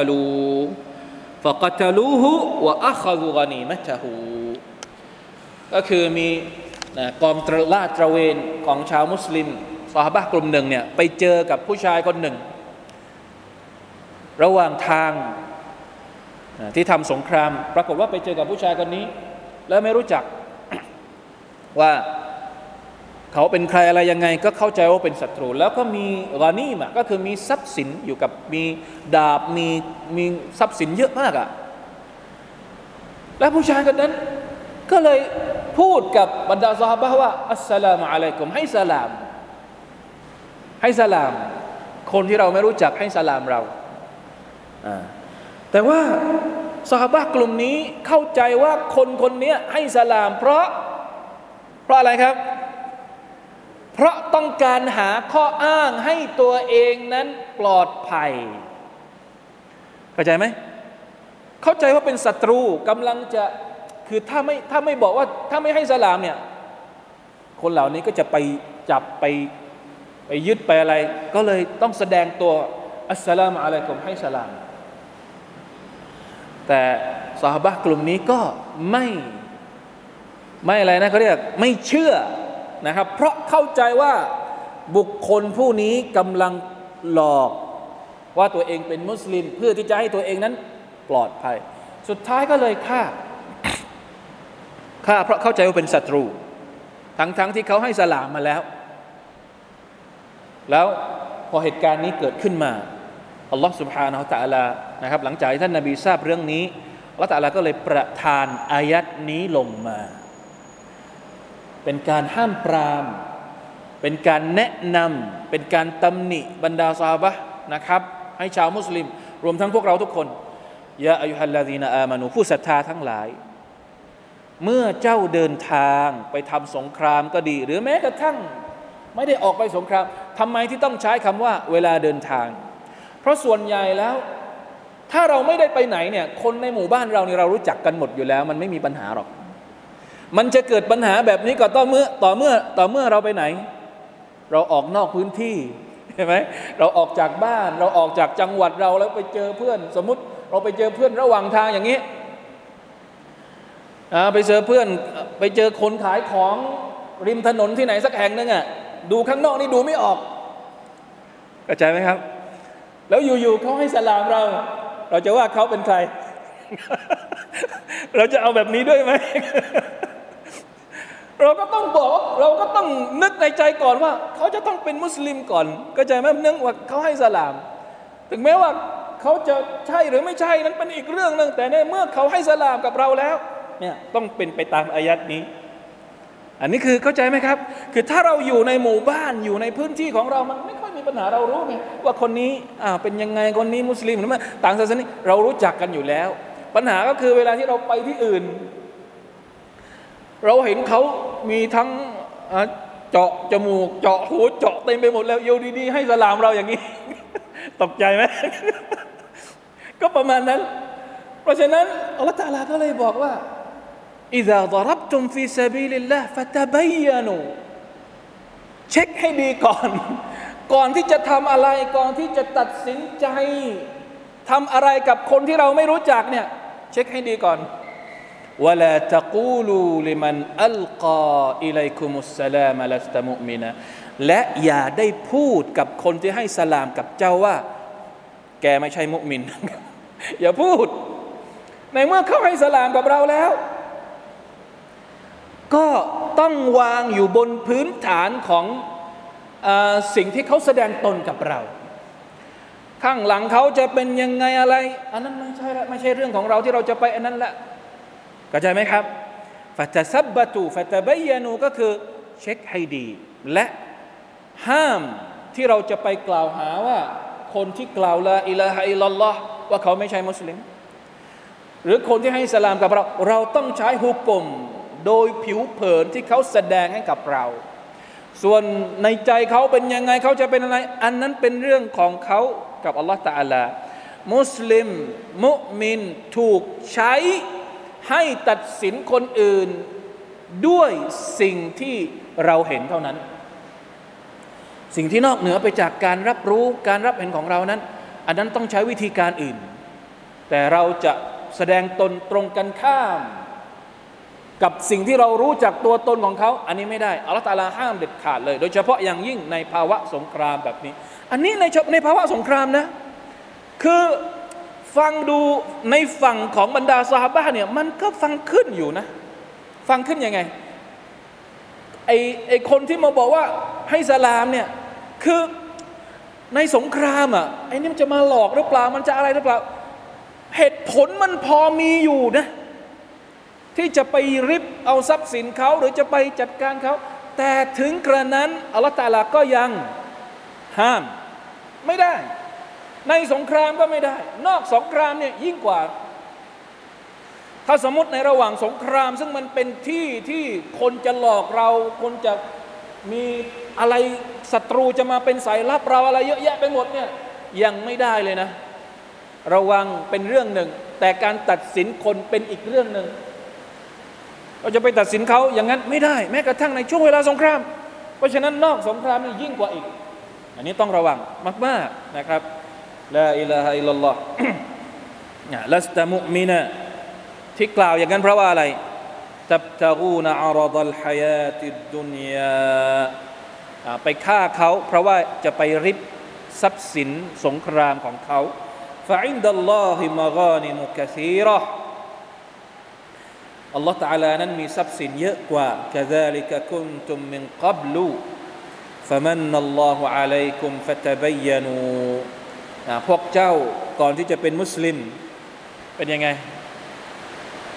องลาดตระเวนของชาวมุสลิมสหบะกลุ่มหนึ่งเนี่ยไปเจอกับผู้ชายคนหนึ่ง ระหว่างทางที่ทำสงคราม ปรากฏว่าไปเจอกับผู้ชายคนนี้ แล้วไม่รู้จัก ว่าเขาเป็นใครอะไรยังไง ก็เข้าใจว่าเป็นศัตรู แล้วก็มีกานีมะก็คือมีทรัพย์สินอยู่กับมีดาบมีมีทรัพย์สินเยอะมากอะ่ะแล้วผู้ชายคนนั้นก็เลยพูดกับบรรดาสหายว่าอัสสลามุอะลัยกุมให้สลาม ให้สลาม คนที่เราไม่รู้จักให้สลามเราแต่ว่าสหายกลุ่มนี้เข้าใจว่าคนคนนี้ให้สลาม เพราะ เพราะอะไรครับ เพราะต้องการหาข้ออ้างให้ตัวเองนั้นปลอดภัยเข้าใจไหมเข้าใจว่าเป็นศัตรูกำลังจะคือถ้าไม่ถ้าไม่บอกว่าถ้าไม่ให้สลามเนี่ยคนเหล่านี้ก็จะไปจับไปไปยึดไปอะไร ก็เลยต้องแสดงตัวอัสสลามอะลัยกุมให้สลาม แต่สาบะกลุ่มนี้ก็ไม่ ไม่อะไรนะเขาเรียกไม่เชื่อนะครับ เพราะเข้าใจว่าบุคคลผู้นี้กำลังหลอกว่าตัวเองเป็นมุสลิม เพื่อที่จะให้ตัวเองนั้นปลอดภัย สุดท้ายก็เลยฆ่าฆ่าเพราะเข้าใจว่าเป็นศัตรู ทั้งๆทที่เขาให้สลามมาแล้ว แล้วพอเหตุการณ์นี้เกิดขึ้นมาอัลลอฮ์ سبحانه และ تعالى นะครับ หลังจากที่ท่านนาบีทราบเรื่องนี้อัลลอฮ์ تعالى ก็เลยประทานอายัดนี้ลงมา เป็นการห้ามปราม เป็นการแนะนำเป็นการตำหนิบรรดาซาบะนะครับ ให้ชาวมุสลิม รวมทั้งพวกเราทุกคนยาอายุฮัลลาดีนอามานูผู้ศรัทธาทั้งหลาย เมื่อเจ้าเดินทางไปทำสงครามก็ดี หรือแม้กระทั่งไม่ได้ออกไปสงครามทำไมที่ต้องใช้คำว่าเวลาเดินทาง เพราะส่วนใหญ่แล้วถ้าเราไม่ได้ไปไหนเนี่ยคนในหมู่บ้านเราเนี่ยเรารู้จักกันหมดอยู่แล้ว มันไม่มีปัญหาหรอก มันจะเกิดปัญหาแบบนี้ก็ต่อเมื่อต่อเมื่อต่อเมื่อเราไปไหน เราออกนอกพื้นที่ใช่ไหมเราออกจากบ้านเราออกจากจังหวัดเราแล้วไปเจอเพื่อน สมมติเราไปเจอเพื่อนระหว่างทางอย่างนี้ไปเจอเพื่อนไปเจอคนขายของริมถนนที่ไหนสักแห่งนึงอะดูข้างนอกนี่ดูไม่ออกเข้าใจไหมครับ แล้วอยู่ๆเขาให้สลามเรา เราจะว่าเขาเป็นใคร เราจะเอาแบบนี้ด้วยไหม เราก็ต้องบอกเราก็ต้องนึกในใจก่อนว่า เขาจะต้องเป็นมุสลิมก่อนก็ใจไหมนึกว่าเขาให้สลาม ถึงแม้ว่าเขาจะใช่หรือไม่ใช่นั้นเป็นอีกเรื่องหนึ่งแต่ในเมื่อเขาให้สลามกับเราแล้วเนี่ยต้องเป็นไปตามอายัดนี้ อันนี้คือเข้าใจไหมครับ คือถ้าเราอยู่ในหมู่บ้านอยู่ในพื้นที่ของเรามันไม่ค่อยมีปัญหาเรารู้ไงว่าคนนี้อ่าเป็นยังไงคนนี้มุสลิมหรือไม่ต่างศาสนาเรารู้จักกันอยู่แล้ว ปัญหาก็คือเวลาที่เราไปที่อื่น เราเห็นเขามีทั้งเจาะจมูก เจาะหูเจาะเต็มไปหมดแล้วโยดีๆให้สลามเราอย่างนี้ ตกใจไหมก็ประมาณนั้น เพราะฉะนั้นอัลลอฮฺตาลาก็เลยบอกว่า إذا ضربتم في سبيل الله فتبينوا เช็คให้ดีก่อน ก่อนที่จะทำอะไร ก่อนที่จะตัดสินใจทำอะไรกับคนที่เราไม่รู้จักเนี่ย เช็คให้ดีก่อน ولا ตะกูลูลิมันอัลกออิไลคุมุสสลามลัสตมุมินะและอย่าได้พูดกับคนที่ให้สลามกับเจ้าว่า แกไม่ใช่มุมิน อย่าพูด ในเมื่อเขาให้สลามกับเราแล้ว ก็ต้องวางอยู่บนพื้นฐานของอสิ่งที่เขาแสดงตนกับเรา ข้างหลังเขาจะเป็นยังไงอะไร อันนั้นไม่ใช่ละไม่ใช่เรื่องของเราที่เราจะไปอันนั้นละ เข้าใจไหมครับฟัตซับบตูฟัตบยานูก็คือเช็คให้ดี และห้ามที่เราจะไปกล่าวหาว่า คนที่กล่าวละอิลาฮะอิลลลอฮ์ว่าเขาไม่ใช่มุสลิม หรือคนที่ให้สลามกับเรา เราต้องใช้ฮุกกลมโดยผิวเผินที่เขาแสดงให้กับเรา ส่วนในใจเขาเป็นยังไงเขาจะเป็นอะไร อันนั้นเป็นเรื่องของเขากับอัลลอฮฺตาลามุสลิม มุมินถูกใช้ ให้ตัดสินคนอื่นด้วยสิ่งที่เราเห็นเท่านั้น สิ่งที่นอกเหนือไปจากการรับรู้การรับเห็นของเรานั้น อันนั้นต้องใช้วิธีการอื่น แต่เราจะแสดงตนตรงกันข้าม กับสิ่งที่เรารู้จากตัวตนของเขา อันนี้ไม่ได้อัลตาลาห้ามเด็ดขาดเลย โดยเฉพาะอย่างยิ่งในภาวะสงครามแบบนี้ อันนี้ในในภาวะสงครามนะ คือ ฟังดูในฝั่งของบรรดาสหาบะเนี่ยมันก็ฟังขึ้นอยู่นะ ฟังขึ้นยังไงไอไอคนที่มาบอกว่าให้สลามเนี่ยคือในสงครามอะไอ้นี่มันจะมาหลอกหรือเปล่ามันจะอะไรหรือเปล่า เหตุผลมันพอมีอยู่นะที่จะไปริบเอาทรัพย์สินเขาหรือจะไปจัดการเขาแต่ถึงกระนั้นอัลลอฮฺตาลาก็ยังห้ามไม่ได้ ในสงครามก็ไม่ได้ นอกสงครามเนี่ยยิ่งกว่า ถ้าสมมติในระหว่างสงคราม ซึ่งมันเป็นที่ที่คนจะหลอกเรา คนจะมีอะไรศัตรูจะมาเป็นสายลับเราอะไรเยอะแยะไปหมดเนี่ยยังไม่ได้เลยนะ ระวังเป็นเรื่องหนึ่ง แต่การตัดสินคนเป็นอีกเรื่องหนึ่งเราจะไปตัดสินเขาอย่างนั้นไม่ได้ แม้กระทั่งในช่วงเวลาสงคราม เพราะฉะนั้นนอกสงครามนี่ยิ่งกว่าอีก อันนี้ต้องระวังมาก ๆนะครับ ลาอิลาฮะอิลลัลลอฮ์ลัสตะมุมินะที่กล่าวอย่างนั้นเพราะว่าอะไรตับตะกูนอารดัลฮายาติดดุนยาไปฆ่าเขาเพราะว่าจะไปริบทรัพย์สินสงครามของเขาฟะอินดัลลอฮิมะกานิมุกะซีรออัลลอฮฺ تعالى นั้นมีทรัพย์สินเยอะกว่า كذلك كنتم من قبل فمن الله عليكم فتبينوا พวกเจ้าก่อนที่จะเป็นมุสลิม เป็นยังไง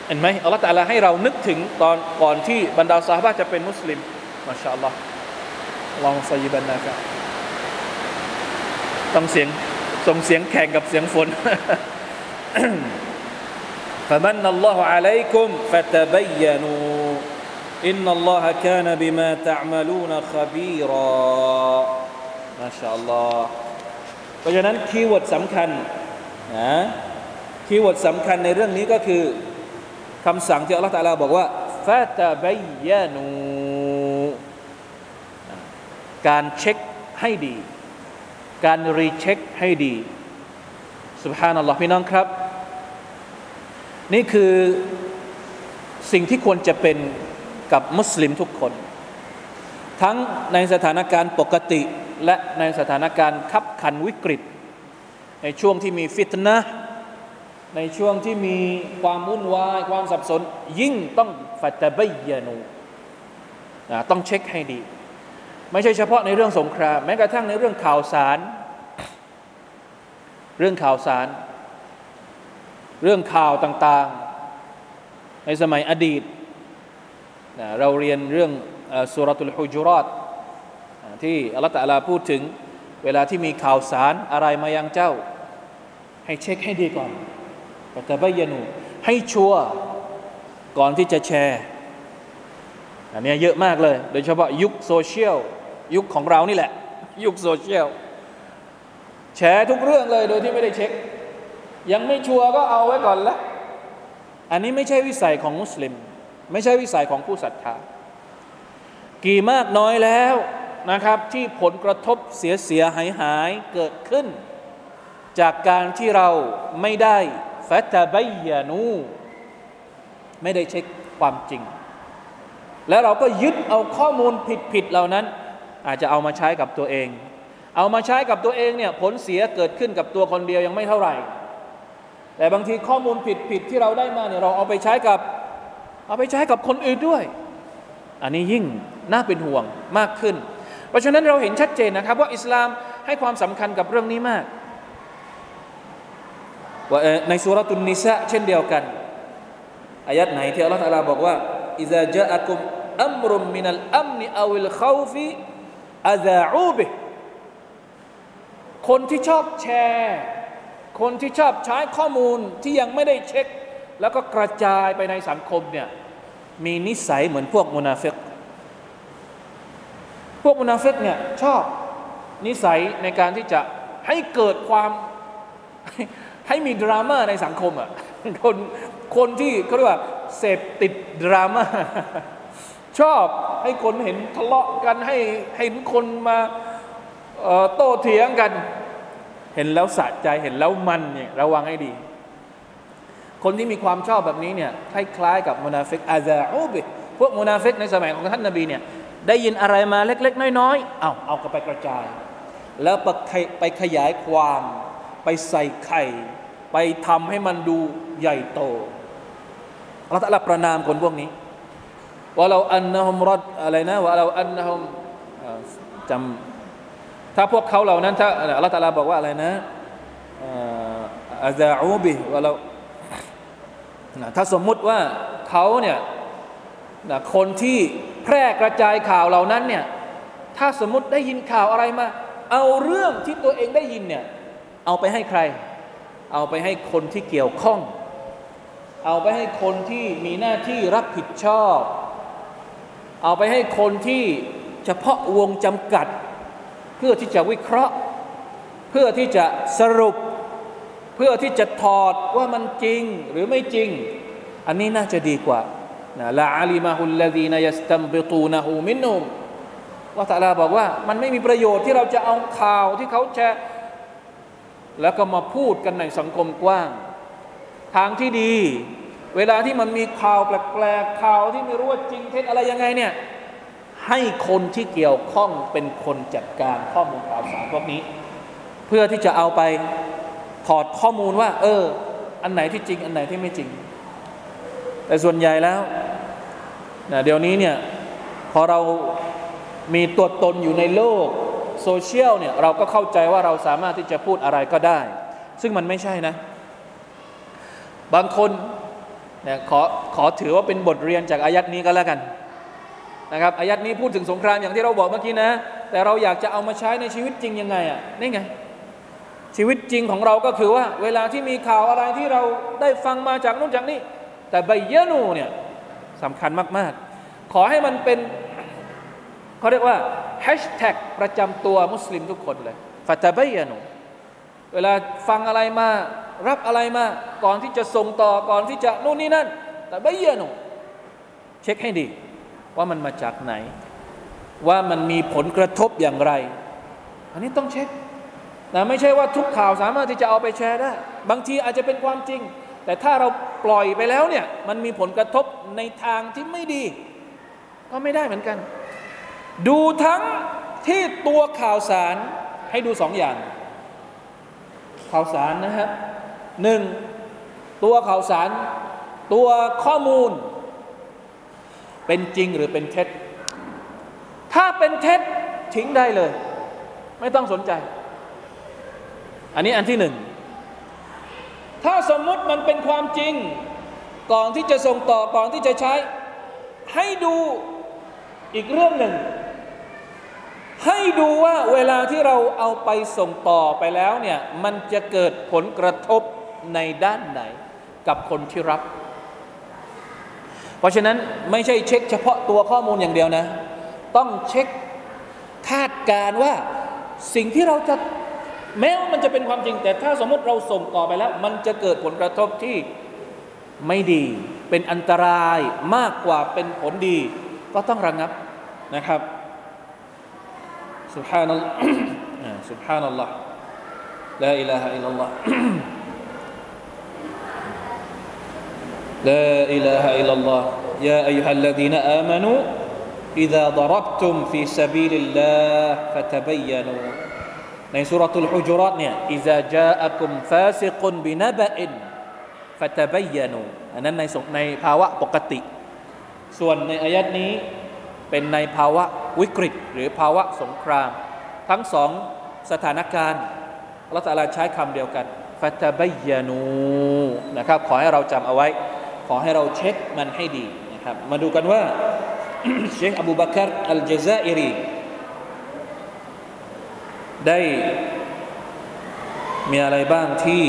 เห็นไหมอัลลอฮฺตะลาให้เรานึกถึงตอนก่อนที่บรรดาสาบะจะเป็นมุสลิมมาชาอัลลอฮ์ลองซยิบันนะครับต้องเสียงส่งเสียงแข่งกับเสียงฝน فمن الله عليكم فتبينوا إن الله كان بما تعملون خبيرا ما شاء الله เพราะฉะนั้น keyword สำคัญนะ keyword สำคัญในเรื่องนี้ก็คือคำสั่งที่อัลลอฮฺตาลาบอกว่าفتبينواการเช็คให้ดี การ recheck ให้ดีสุบฮานัลลอฮ์พี่น้องครับ นี่คือสิ่งที่ควรจะเป็นกับมุสลิมทุกคน ทั้งในสถานการณ์ปกติ และในสถานการณ์ขับขันวิกฤต ในช่วงที่มีฟิตนะในช่วงที่มีความวุ่นวาย ความสับสน ยิ่งต้องฟัตบยานูต้องเช็คให้ดี ไม่ใช่เฉพาะในเรื่องสงคราม แม้กระทั่งในเรื่องข่าวสาร เรื่องข่าวสาร เรื่องข่าวต่างๆ ในสมัยอดีต เราเรียนเรื่องสุรตุลฮุจุรอต ที่อัลลอฮฺตะลาพูดถึงเวลาที่มีข่าวสารอะไรมายังเจ้า ให้เช็คให้ดีก่อนแต่บยานูให้ชัวร์ก่อนที่จะแชร์ อันนี้เยอะมากเลย โดยเฉพาะยุคโซเชียลยุคของเรานี่แหละ ยุคโซเชียลแชร์ทุกเรื่องเลยโดยที่ไม่ได้เช็ค ยังไม่ชัวร์ก็เอาไว้ก่อนละอันนี้ไม่ใช่วิสัยของมุสลิม ไม่ใช่วิสัยของผู้ศรัทธา กี่มากน้อยแล้ว นะครับที่ผลกระทบเสียเสียหายหายเกิดขึ้น จากการที่เราไม่ได้ฟาตาบยานูไม่ได้เช็คความจริง แล้วเราก็ยึดเอาข้อมูลผิดๆเหล่านั้น อาจจะเอามาใช้กับตัวเอง เอามาใช้กับตัวเองเนี่ยผลเสียเกิดขึ้นกับตัวคนเดียวยังไม่เท่าไหร่ แต่บางทีข้อมูลผิดๆที่เราได้มาเนี่ยเราเอาไปใช้กับเอาไปใช้กับคนอื่นด้วย อันนี้ยิ่งน่าเป็นห่วงมากขึ้น เพราะฉะนั้นเราเห็นชัดเจนนะครับ ว่าอิสลามให้ความสำคัญกับเรื่องนี้มากว่าในسورة النساءเช่นเดียวกันอายะฮ์ไหนที่อัลลอฮฺตาลาบอกว่าإذا جاءكم أمر من الأمن أو الخوف أذاعوا بهคนที่ชอบแชร์ คนที่ชอบใช้ข้อมูลที่ยังไม่ได้เช็ค แล้วก็กระจายไปในสังคมเนี่ยมีนิสัยเหมือนพวกมุนาฟิก พวกมุนาฟิกเนี่ยชอบนิสัยในการที่จะให้เกิดความให้มีดราม่าในสังคมอะคนคนที่เขาเรียกว่าเสพติดดราม่าชอบให้คนเห็นทะเลาะกันให้เห็นคนมาโต้เถียงกัน เห็นแล้วสะใจเห็นแล้วมันเนี่ยระวังให้ดี คนที่มีความชอบแบบนี้เนี่ยคล้ายๆกับมุนาฟิกอาซาอูบิพวกมุนาฟิกในสมัยของท่านนบีเนี่ย ได้ยินอะไรมาเล็ก ๆ น้อยๆเอาเอาก็ไปกระจาย แล้วไปขยายความ ไปใส่ไข่ ไปทำให้มันดูใหญ่โตเราตะละประนามคนพวกนี้ว่าเราอันนะฮมรดอะไรนะว่าเราอันนะฮมจำถ้าพวกเขาเหล่านั้นถ้าอัลลอฮฺตาลาบอกว่าอะไรนะอาซาอูบิว่าเราถ้าสมมุติว่าเขาเนี่ยคนที่ พร่กระจายข่าวเหล่านั้นเนี่ยถ้าสมมติได้ยินข่าวอะไรมา เอาเรื่องที่ตัวเองได้ยินเนี่ยเอาไปให้ใคร เอาไปให้คนที่เกี่ยวข้อง เอาไปให้คนที่มีหน้าที่รับผิดชอบ เอาไปให้คนที่เฉพาะวงจำกัด เพื่อที่จะวิเคราะห์ เพื่อที่จะสรุป เพื่อที่จะถอดว่ามันจริงหรือไม่จริง อันนี้น่าจะดีกว่า ละอาลีมาฮุลลดีนยัสตัมบิตูนะฮูมินนุมว่าตาลาบอกว่า มันไม่มีประโยชน์ที่เราจะเอาข่าวที่เขาแชร์แล้วก็มาพูดกันในสังคมกว้าง ทางที่ดี เวลาที่มันมีข่าวแปลกๆข่าวที่ไม่รู้ว่าจริงเท็จอะไรยังไงเนี่ยให้คนที่เกี่ยวข้องเป็นคนจัดการข้อมูลข่าวสารพวกนี้ เพื่อที่จะเอาไปถอดข้อมูลว่า เออ อันไหนที่จริง อันไหนที่ไม่จริง แต่ส่วนใหญ่แล้วนะเดี๋ยวนี้เนี่ยพอเรามีตัวตนอยู่ในโลกโซเชียลเนี่ยเราก็เข้าใจว่าเราสามารถที่จะพูดอะไรก็ได้ ซึ่งมันไม่ใช่นะ บางคนเนี่ยขอขอถือว่าเป็นบทเรียนจากอายัดนี้ก็แล้วกันนะครับอายัดนี้พูดถึงสงครามอย่างที่เราบอกเมื่อกี้นะ แต่เราอยากจะเอามาใช้ในชีวิตจริงยังไงอะนี่ไงชีวิตจริงของเราก็คือว่า เวลาที่มีข่าวอะไรที่เราได้ฟังมาจากนู้นจากนี้ แต่ใบยะนูเนี่ยสำคัญมาก ๆ ขอให้มันเป็นเขาเรียกว่าแฮชแท็กประจำตัวมุสลิมทุกคนเลยฟาตาบยานุเวลาฟังอะไรมา รับอะไรมา ก่อนที่จะส่งต่อก่อนที่จะนู่นนี่นั่นแต่บยานุเช็คให้ดี ว่ามันมาจากไหน ว่ามันมีผลกระทบอย่างไร อันนี้ต้องเช็คนะไม่ใช่ว่าทุกข่าวสามารถที่จะเอาไปแชร์ได้ บางทีอาจจะเป็นความจริง แต่ถ้าเราปล่อยไปแล้วเนี่ยมันมีผลกระทบในทางที่ไม่ดี ก็ไม่ได้เหมือนกัน ดูทั้งที่ตัวข่าวสารให้ดูสองอย่าง ข่าวสารนะครับหนึ่งตัวข่าวสาร ตัวข้อมูล เป็นจริงหรือเป็นเท็จ ถ้าเป็นเท็จทิ้งได้เลย ไม่ต้องสนใจ อันนี้อันที่หนึ่ง ถ้าสมมุติมันเป็นความจริง ก่อนที่จะส่งต่อก่อนที่จะใช้ ให้ดูอีกเรื่องหนึ่ง ให้ดูว่าเวลาที่เราเอาไปส่งต่อไปแล้วเนี่ยมันจะเกิดผลกระทบในด้านไหนกับคนที่รับ เพราะฉะนั้นไม่ใช่เช็คเฉพาะตัวข้อมูลอย่างเดียวนะ ต้องเช็คคาดการว่าสิ่งที่เราจะ แม้ว่ามันจะเป็นความจริง แต่ถ้าสมมติเราส่งต่อไปแล้ว มันจะเกิดผลกระทบที่ไม่ดี เป็นอันตรายมากกว่าเป็นผลดี ก็ต้องระงับนะครับ سبحان الله سبحان الله لا إله إلا الله لا إله إلا الله يا أيها الذين آمنوا إذا ضربتم في سبيل الله فتبينوا ในสุรทูลอุจรอตเนี่ยอิซาจาอักุมฟาซิกุนบินาบะอินฟาตบยานูอันนั้นในในภาวะปกติ ส่วนในอายัดนี้เป็นในภาวะวิกฤต หรือภาวะสงคราม ทั้งสองสถานการณ์รัแต่ละใช้คำเดียวกันฟาตบยานูนะครับขอให้เราจำเอาไว้ ขอให้เราเช็คมันให้ดีนะครับมาดูกันว่าเชคอบูบักรอัลเจซาอิรี ได้มีอะไรบ้างที่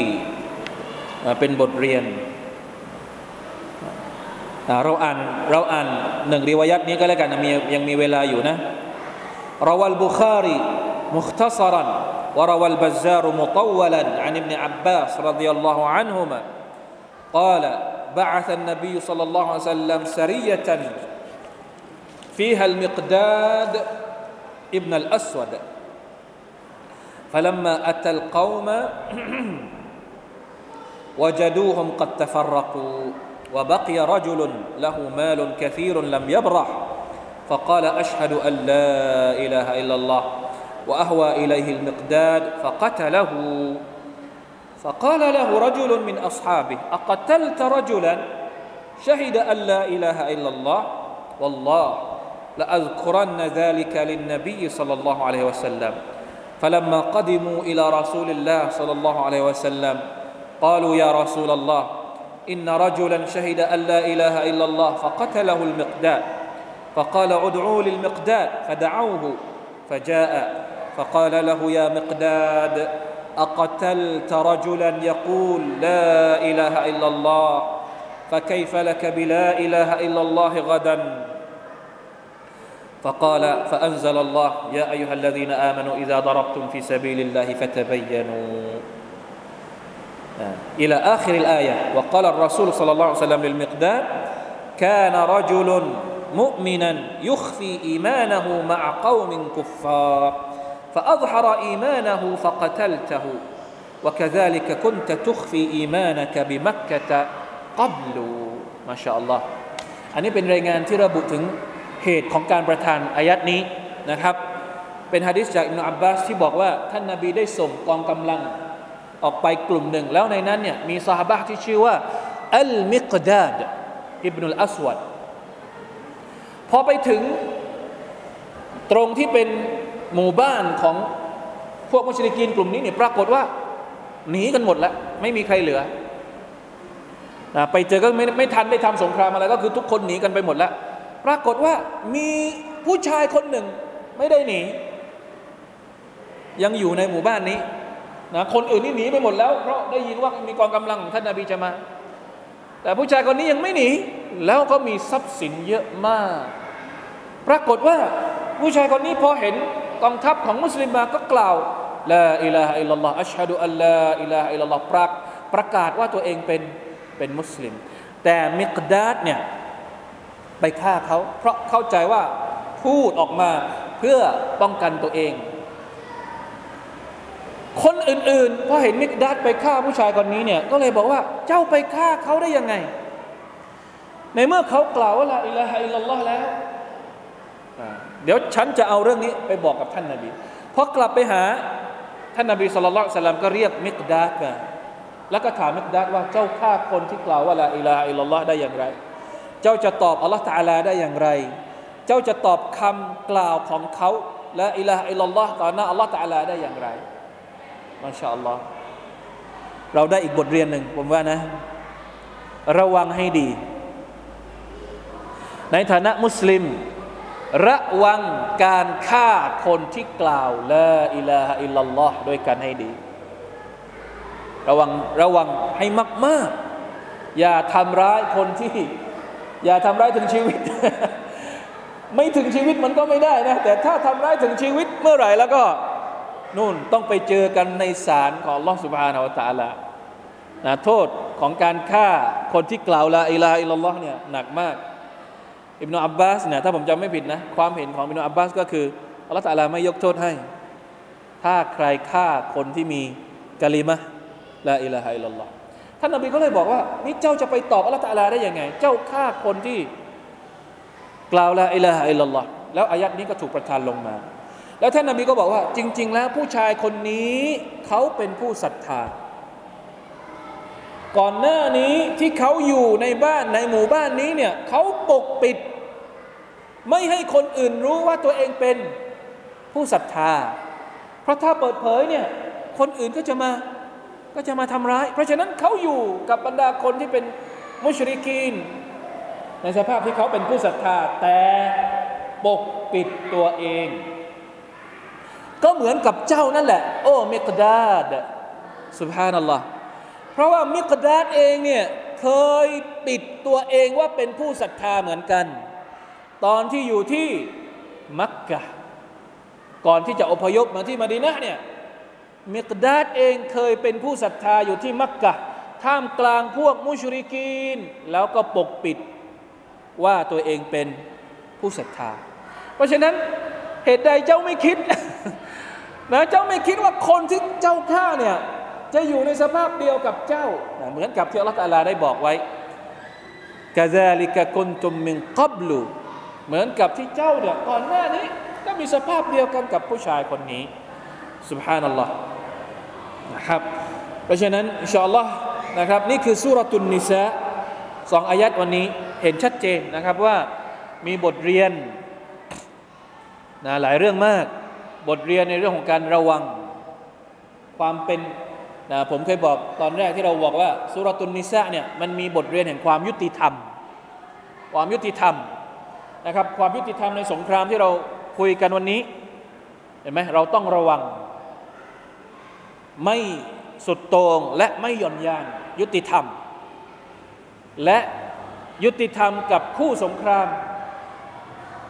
เป็นบทเรียนเราอ่านเราอ่านหนึ่งริวายัตนี้ก็แล้วกันมียังมีเวลาอยู่นะรวัลบุคารี مختصرا وروى البزار مطولا عن ابن عباس رضي الله عنهما قال بعث النبي صلى الله عليه وسلم سرية فيها المقداد ابن الأسود فلما أتى القوم وجدوهم قد تفرقوا وبقي رجل له مال كثير لم يبرح فقال أشهد أن لا إله إلا الله وأهوى إليه المقداد فقتله. فقال له رجل من أصحابه أقتلت رجلا؟ شهد أن لا إله إلا الله؟ والله لأذكرن ذلك للنبي صلى الله عليه وسلم. فلما قدموا إلى رسول الله صلى الله عليه وسلم قالوا يا رسول الله إن رجلا شهد أن لا إله إلا الله فقتله المقداد. فقال ادعوا للمقداد فدعوه فجاء فقال له يا مقداد أقتلت رجلا يقول لا إله إلا الله فكيف لك بلا إله إلا الله غدا؟ فقال فأنزل الله يا أيها الذين آمنوا إذا ضربتم في سبيل الله فتبينوا إلى آخر الآية وقال الرسول صلى الله عليه وسلم للمقداد كان رجل مؤمنا يخفي إيمانه مع قوم كفار فأظهر إيمانه فقتلته وكذلك كنت تخفي إيمانك بمكة قبل ما شاء الله อันนี้เป็นรายงานที่ระบุถึง เหตุของการประทานอายัดนี้นะครับ เป็นฮะดิษจากอิบนาอับบาสที่บอกว่าท่านนาบีได้ส่งกองกำลังออกไปกลุ่มหนึ่ง แล้วในนั้นเนี่ยมีซาฮาบะที่ชื่อว่าอัลมิกดาดอิบนุลอัสวัดพอไปถึงตรงที่เป็นหมู่บ้านของพวกมุชลิกีนกลุ่มนี้เนี่ยปรากฏว่าหนีกันหมดแล้ว ไม่มีใครเหลือ ไปเจอก็ไม่ไม่ทันได้ทำสงครามอะไรก็คือทุกคนหนีกันไปหมดแล้ว รากฏว่ามีผู้ชายคนหนึ่งไม่ได้หนี ยังอยู่ในหมู่บ้านนี้นะคนอื่นนี่หนีไปหมดแล้ว เพราะได้ยินว่ามีกองกำลังของท่านนาบีจะมา แต่ผู้ชายคนนี้ยังไม่หนี แล้วก็มีทรัพย์สินเยอะมาก ปรากฏว่าผู้ชายคนนี้พอเห็นกองทัพของมุสลิมมาก็กล่าวลาอิลาฮะอิลลัลลอฮ์อัชฮะดุอัลลาอิลาฮะอิลลัลลอฮ์ประประกาศว่าตัวเองเป็นเป็นมุสลิม แต่มิกดาดเนี่ย ไปฆ่าเขา เพราะเข้าใจว่าพูดออกมาเพื่อป้องกันตัวเอง คนอื่นๆพอเห็นมิกดาดไปฆ่าผู้ชายคนนี้เนี่ยก็เลยบอกว่าเจ้าไปฆ่าเขาได้ยังไง ในเมื่อเขากล่าวว่าلا إله إلا الله แล้วเดี๋ยวฉันจะเอาเรื่องนี้ไปบอกกับท่านนาบีพอกลับไปหาท่านนาบี صلى الله عليه وسلمก็เรียกมิกดาดมาแล้วก็ถามมิกดาดว่าเจ้าฆ่าคนที่กล่าวว่าلا إله إلا الله ได้อย่างไร เจ้าจะตอบอัลลอฮ์ตาลาได้อย่างไร เจ้าจะตอบคำกล่าวของเขาلا إله إلا الله ต่อหน้าอัลลอฮ์ตาลาได้อย่างไรما شاء اللهเราได้อีกบทเรียนหนึ่งผมว่านะ ระวังให้ดี ในฐานะมุสลิม ระวังการฆ่าคนที่กล่าวละอิลาฮะอิลลัลลอฮ์ด้วยกันให้ดี ระวังระวังให้มาก ๆ อย่าทำร้ายคนที่ อย่าทำร้ายถึงชีวิต ไม่ถึงชีวิตมันก็ไม่ได้นะ แต่ถ้าทำร้ายถึงชีวิตเมื่อไหร่แล้วก็นู่นต้องไปเจอกันในศาลของอัลลอฮฺ سبحانه وتعالى นะโทษของการฆ่าคนที่กล่าวلا إله إلا الله เนี่ยหนักมาก อิบนาอับบาสเนี่ยถ้าผมจำไม่ผิดนะ ความเห็นของอิบนาอับบาสก็คืออัลลอฮฺตะลาไม่ยกโทษให้ ถ้าใครฆ่าคนที่มีกะลิมะلا إله إلا الله ท่านนบีก็เลยบอกว่า นี่เจ้าจะไปตอบอัลลอฮฺตะลาได้ยังไง เจ้าฆ่าคนที่กล่าวلا إله إلا اللهแล้วอายัดนี้ก็ถูกประทานลงมา แล้วท่านนบีก็บอกว่า จริง ๆ แล้วผู้ชายคนนี้เขาเป็นผู้ศรัทธา ก่อนหน้านี้ที่เขาอยู่ในบ้านในหมู่บ้านนี้เนี่ยเขาปกปิด ไม่ให้คนอื่นรู้ว่าตัวเองเป็นผู้ศรัทธา เพราะถ้าเปิดเผยเนี่ยคนอื่นก็จะมา ก็จะมาทำร้าย เพราะฉะนั้นเขาอยู่กับบรรดาคนที่เป็นมุชริกีน ในสภาพที่เขาเป็นผู้ศรัทธาแต่ปกปิดตัวเอง ก็เหมือนกับเจ้านั่นแหละ โอ้เมกดาดสุบฮานัลลอฮ์เพราะว่ามิกดาดเองเนี่ยเคยปิดตัวเองว่าเป็นผู้ศรัทธาเหมือนกัน ตอนที่อยู่ที่มักกะก่อนที่จะอพยพมาที่มาดีนะเนี่ย มิกดาดเองเคยเป็นผู้ศรัทธาอยู่ที่มักกะท่ามกลางพวกมุชริกีน แล้วก็ปกปิดว่าตัวเองเป็นผู้ศรัทธา เพราะฉะนั้นเหตุใดเจ้าไม่คิดนะเจ้าไม่คิดว่าคนที่เจ้าฆ่าเนี่ยจะอยู่ในสภาพเดียวกับเจ้าเหมือนกับที่อัลลอฮฺได้บอกไว้กาซาลิกะกุนตุมมิงกับลูเหมือนกับที่เจ้าเนี่ยก่อนหน้านี้ก็มีสภาพเดียวกันกับผู้ชายคนนี้ สุบฮานัลลอฮ์นะครับเพราะฉะนั้นอินชาอัลลอฮ์นะครับนี่คือสุรตุนนิสาสองอายัดวันนี้เห็นชัดเจนนะครับว่ามีบทเรียนนะหลายเรื่องมาก บทเรียนในเรื่องของการระวังความเป็นนะผมเคยบอกตอนแรกที่เราบอกว่าสุรตุนนิสะเนี่ยมันมีบทเรียนแห่งความยุติธรรม ความยุติธรรมนะครับความยุติธรรมในสงครามที่เราคุยกันวันนี้เห็นไหมเราต้องระวัง ไม่สุดโต่งและไม่หย่อนยานยุติธรรม และยุติธรรมกับคู่สงคราม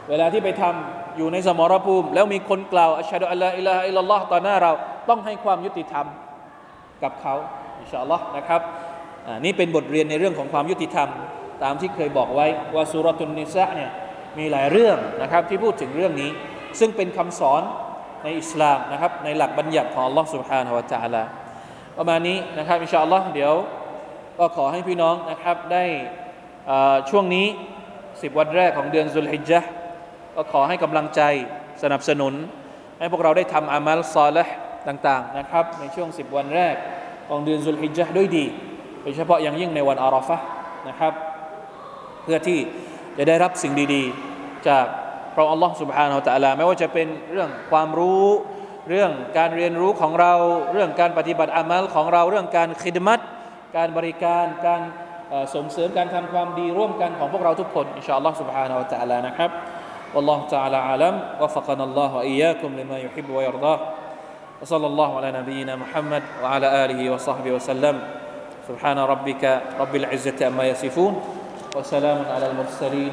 เวลาที่ไปทำอยู่ในสมรภูมิ แล้วมีคนกล่าวอัชฮะดุอัลลอฮอิลลาฮอิลลัลลอฮ์ต่อหน้าเราต้องให้ความยุติธรรมกับเขาอินชาอัลลอฮ์นะครับนี่เป็นบทเรียนในเรื่องของความยุติธรรม ตามที่เคยบอกไว้ว่าสุรตุนนิสะเนี่ยมีหลายเรื่องนะครับที่พูดถึงเรื่องนี้ ซึ่งเป็นคำสอน ในอิสลามนะครับในหลักบัญญัติของ Allah سبحانه และ تعالى ประมาณนี้นะครับอินชาอัลลอฮ์เดี๋ยวก็ขอให้พี่น้องนะครับได้อ่าช่วงนี้ 10 วันแรกของเดือนซุลฮิจญะห์ก็ขอให้กำลังใจสนับสนุน ให้พวกเราได้ทำอามัลซอลห์ต่างๆนะครับในช่วง 10 วันแรกของเดือนซุลฮิจญะห์ด้วยดีโดยเฉพาะอย่างยิ่งในวันอาราฟะห์นะครับ เพื่อที่จะได้รับสิ่งดีๆ จาก พระอัลลอฮ์ سبحانه และ تعالى ไม่ว่าจะเป็นเรื่องความรู้ เรื่องการเรียนรู้ของเรา เรื่องการปฏิบัติอามัลของเรา เรื่องการคิดมัตการบริการ การเอ่อส่งเสริมการทำความดีร่วมกันของพวกเราทุกคนอินชาอัลลอฮ์ سبحانه และ تعالى นะครับ والله تعالى أعلم وفقنا الله وإياكم لما يحب ويرضاه وصلى الله على نبينا محمد وعلى آله وصحبه وسلم سبحان ربك رب العزة أما يصفون وسلام على المرسلين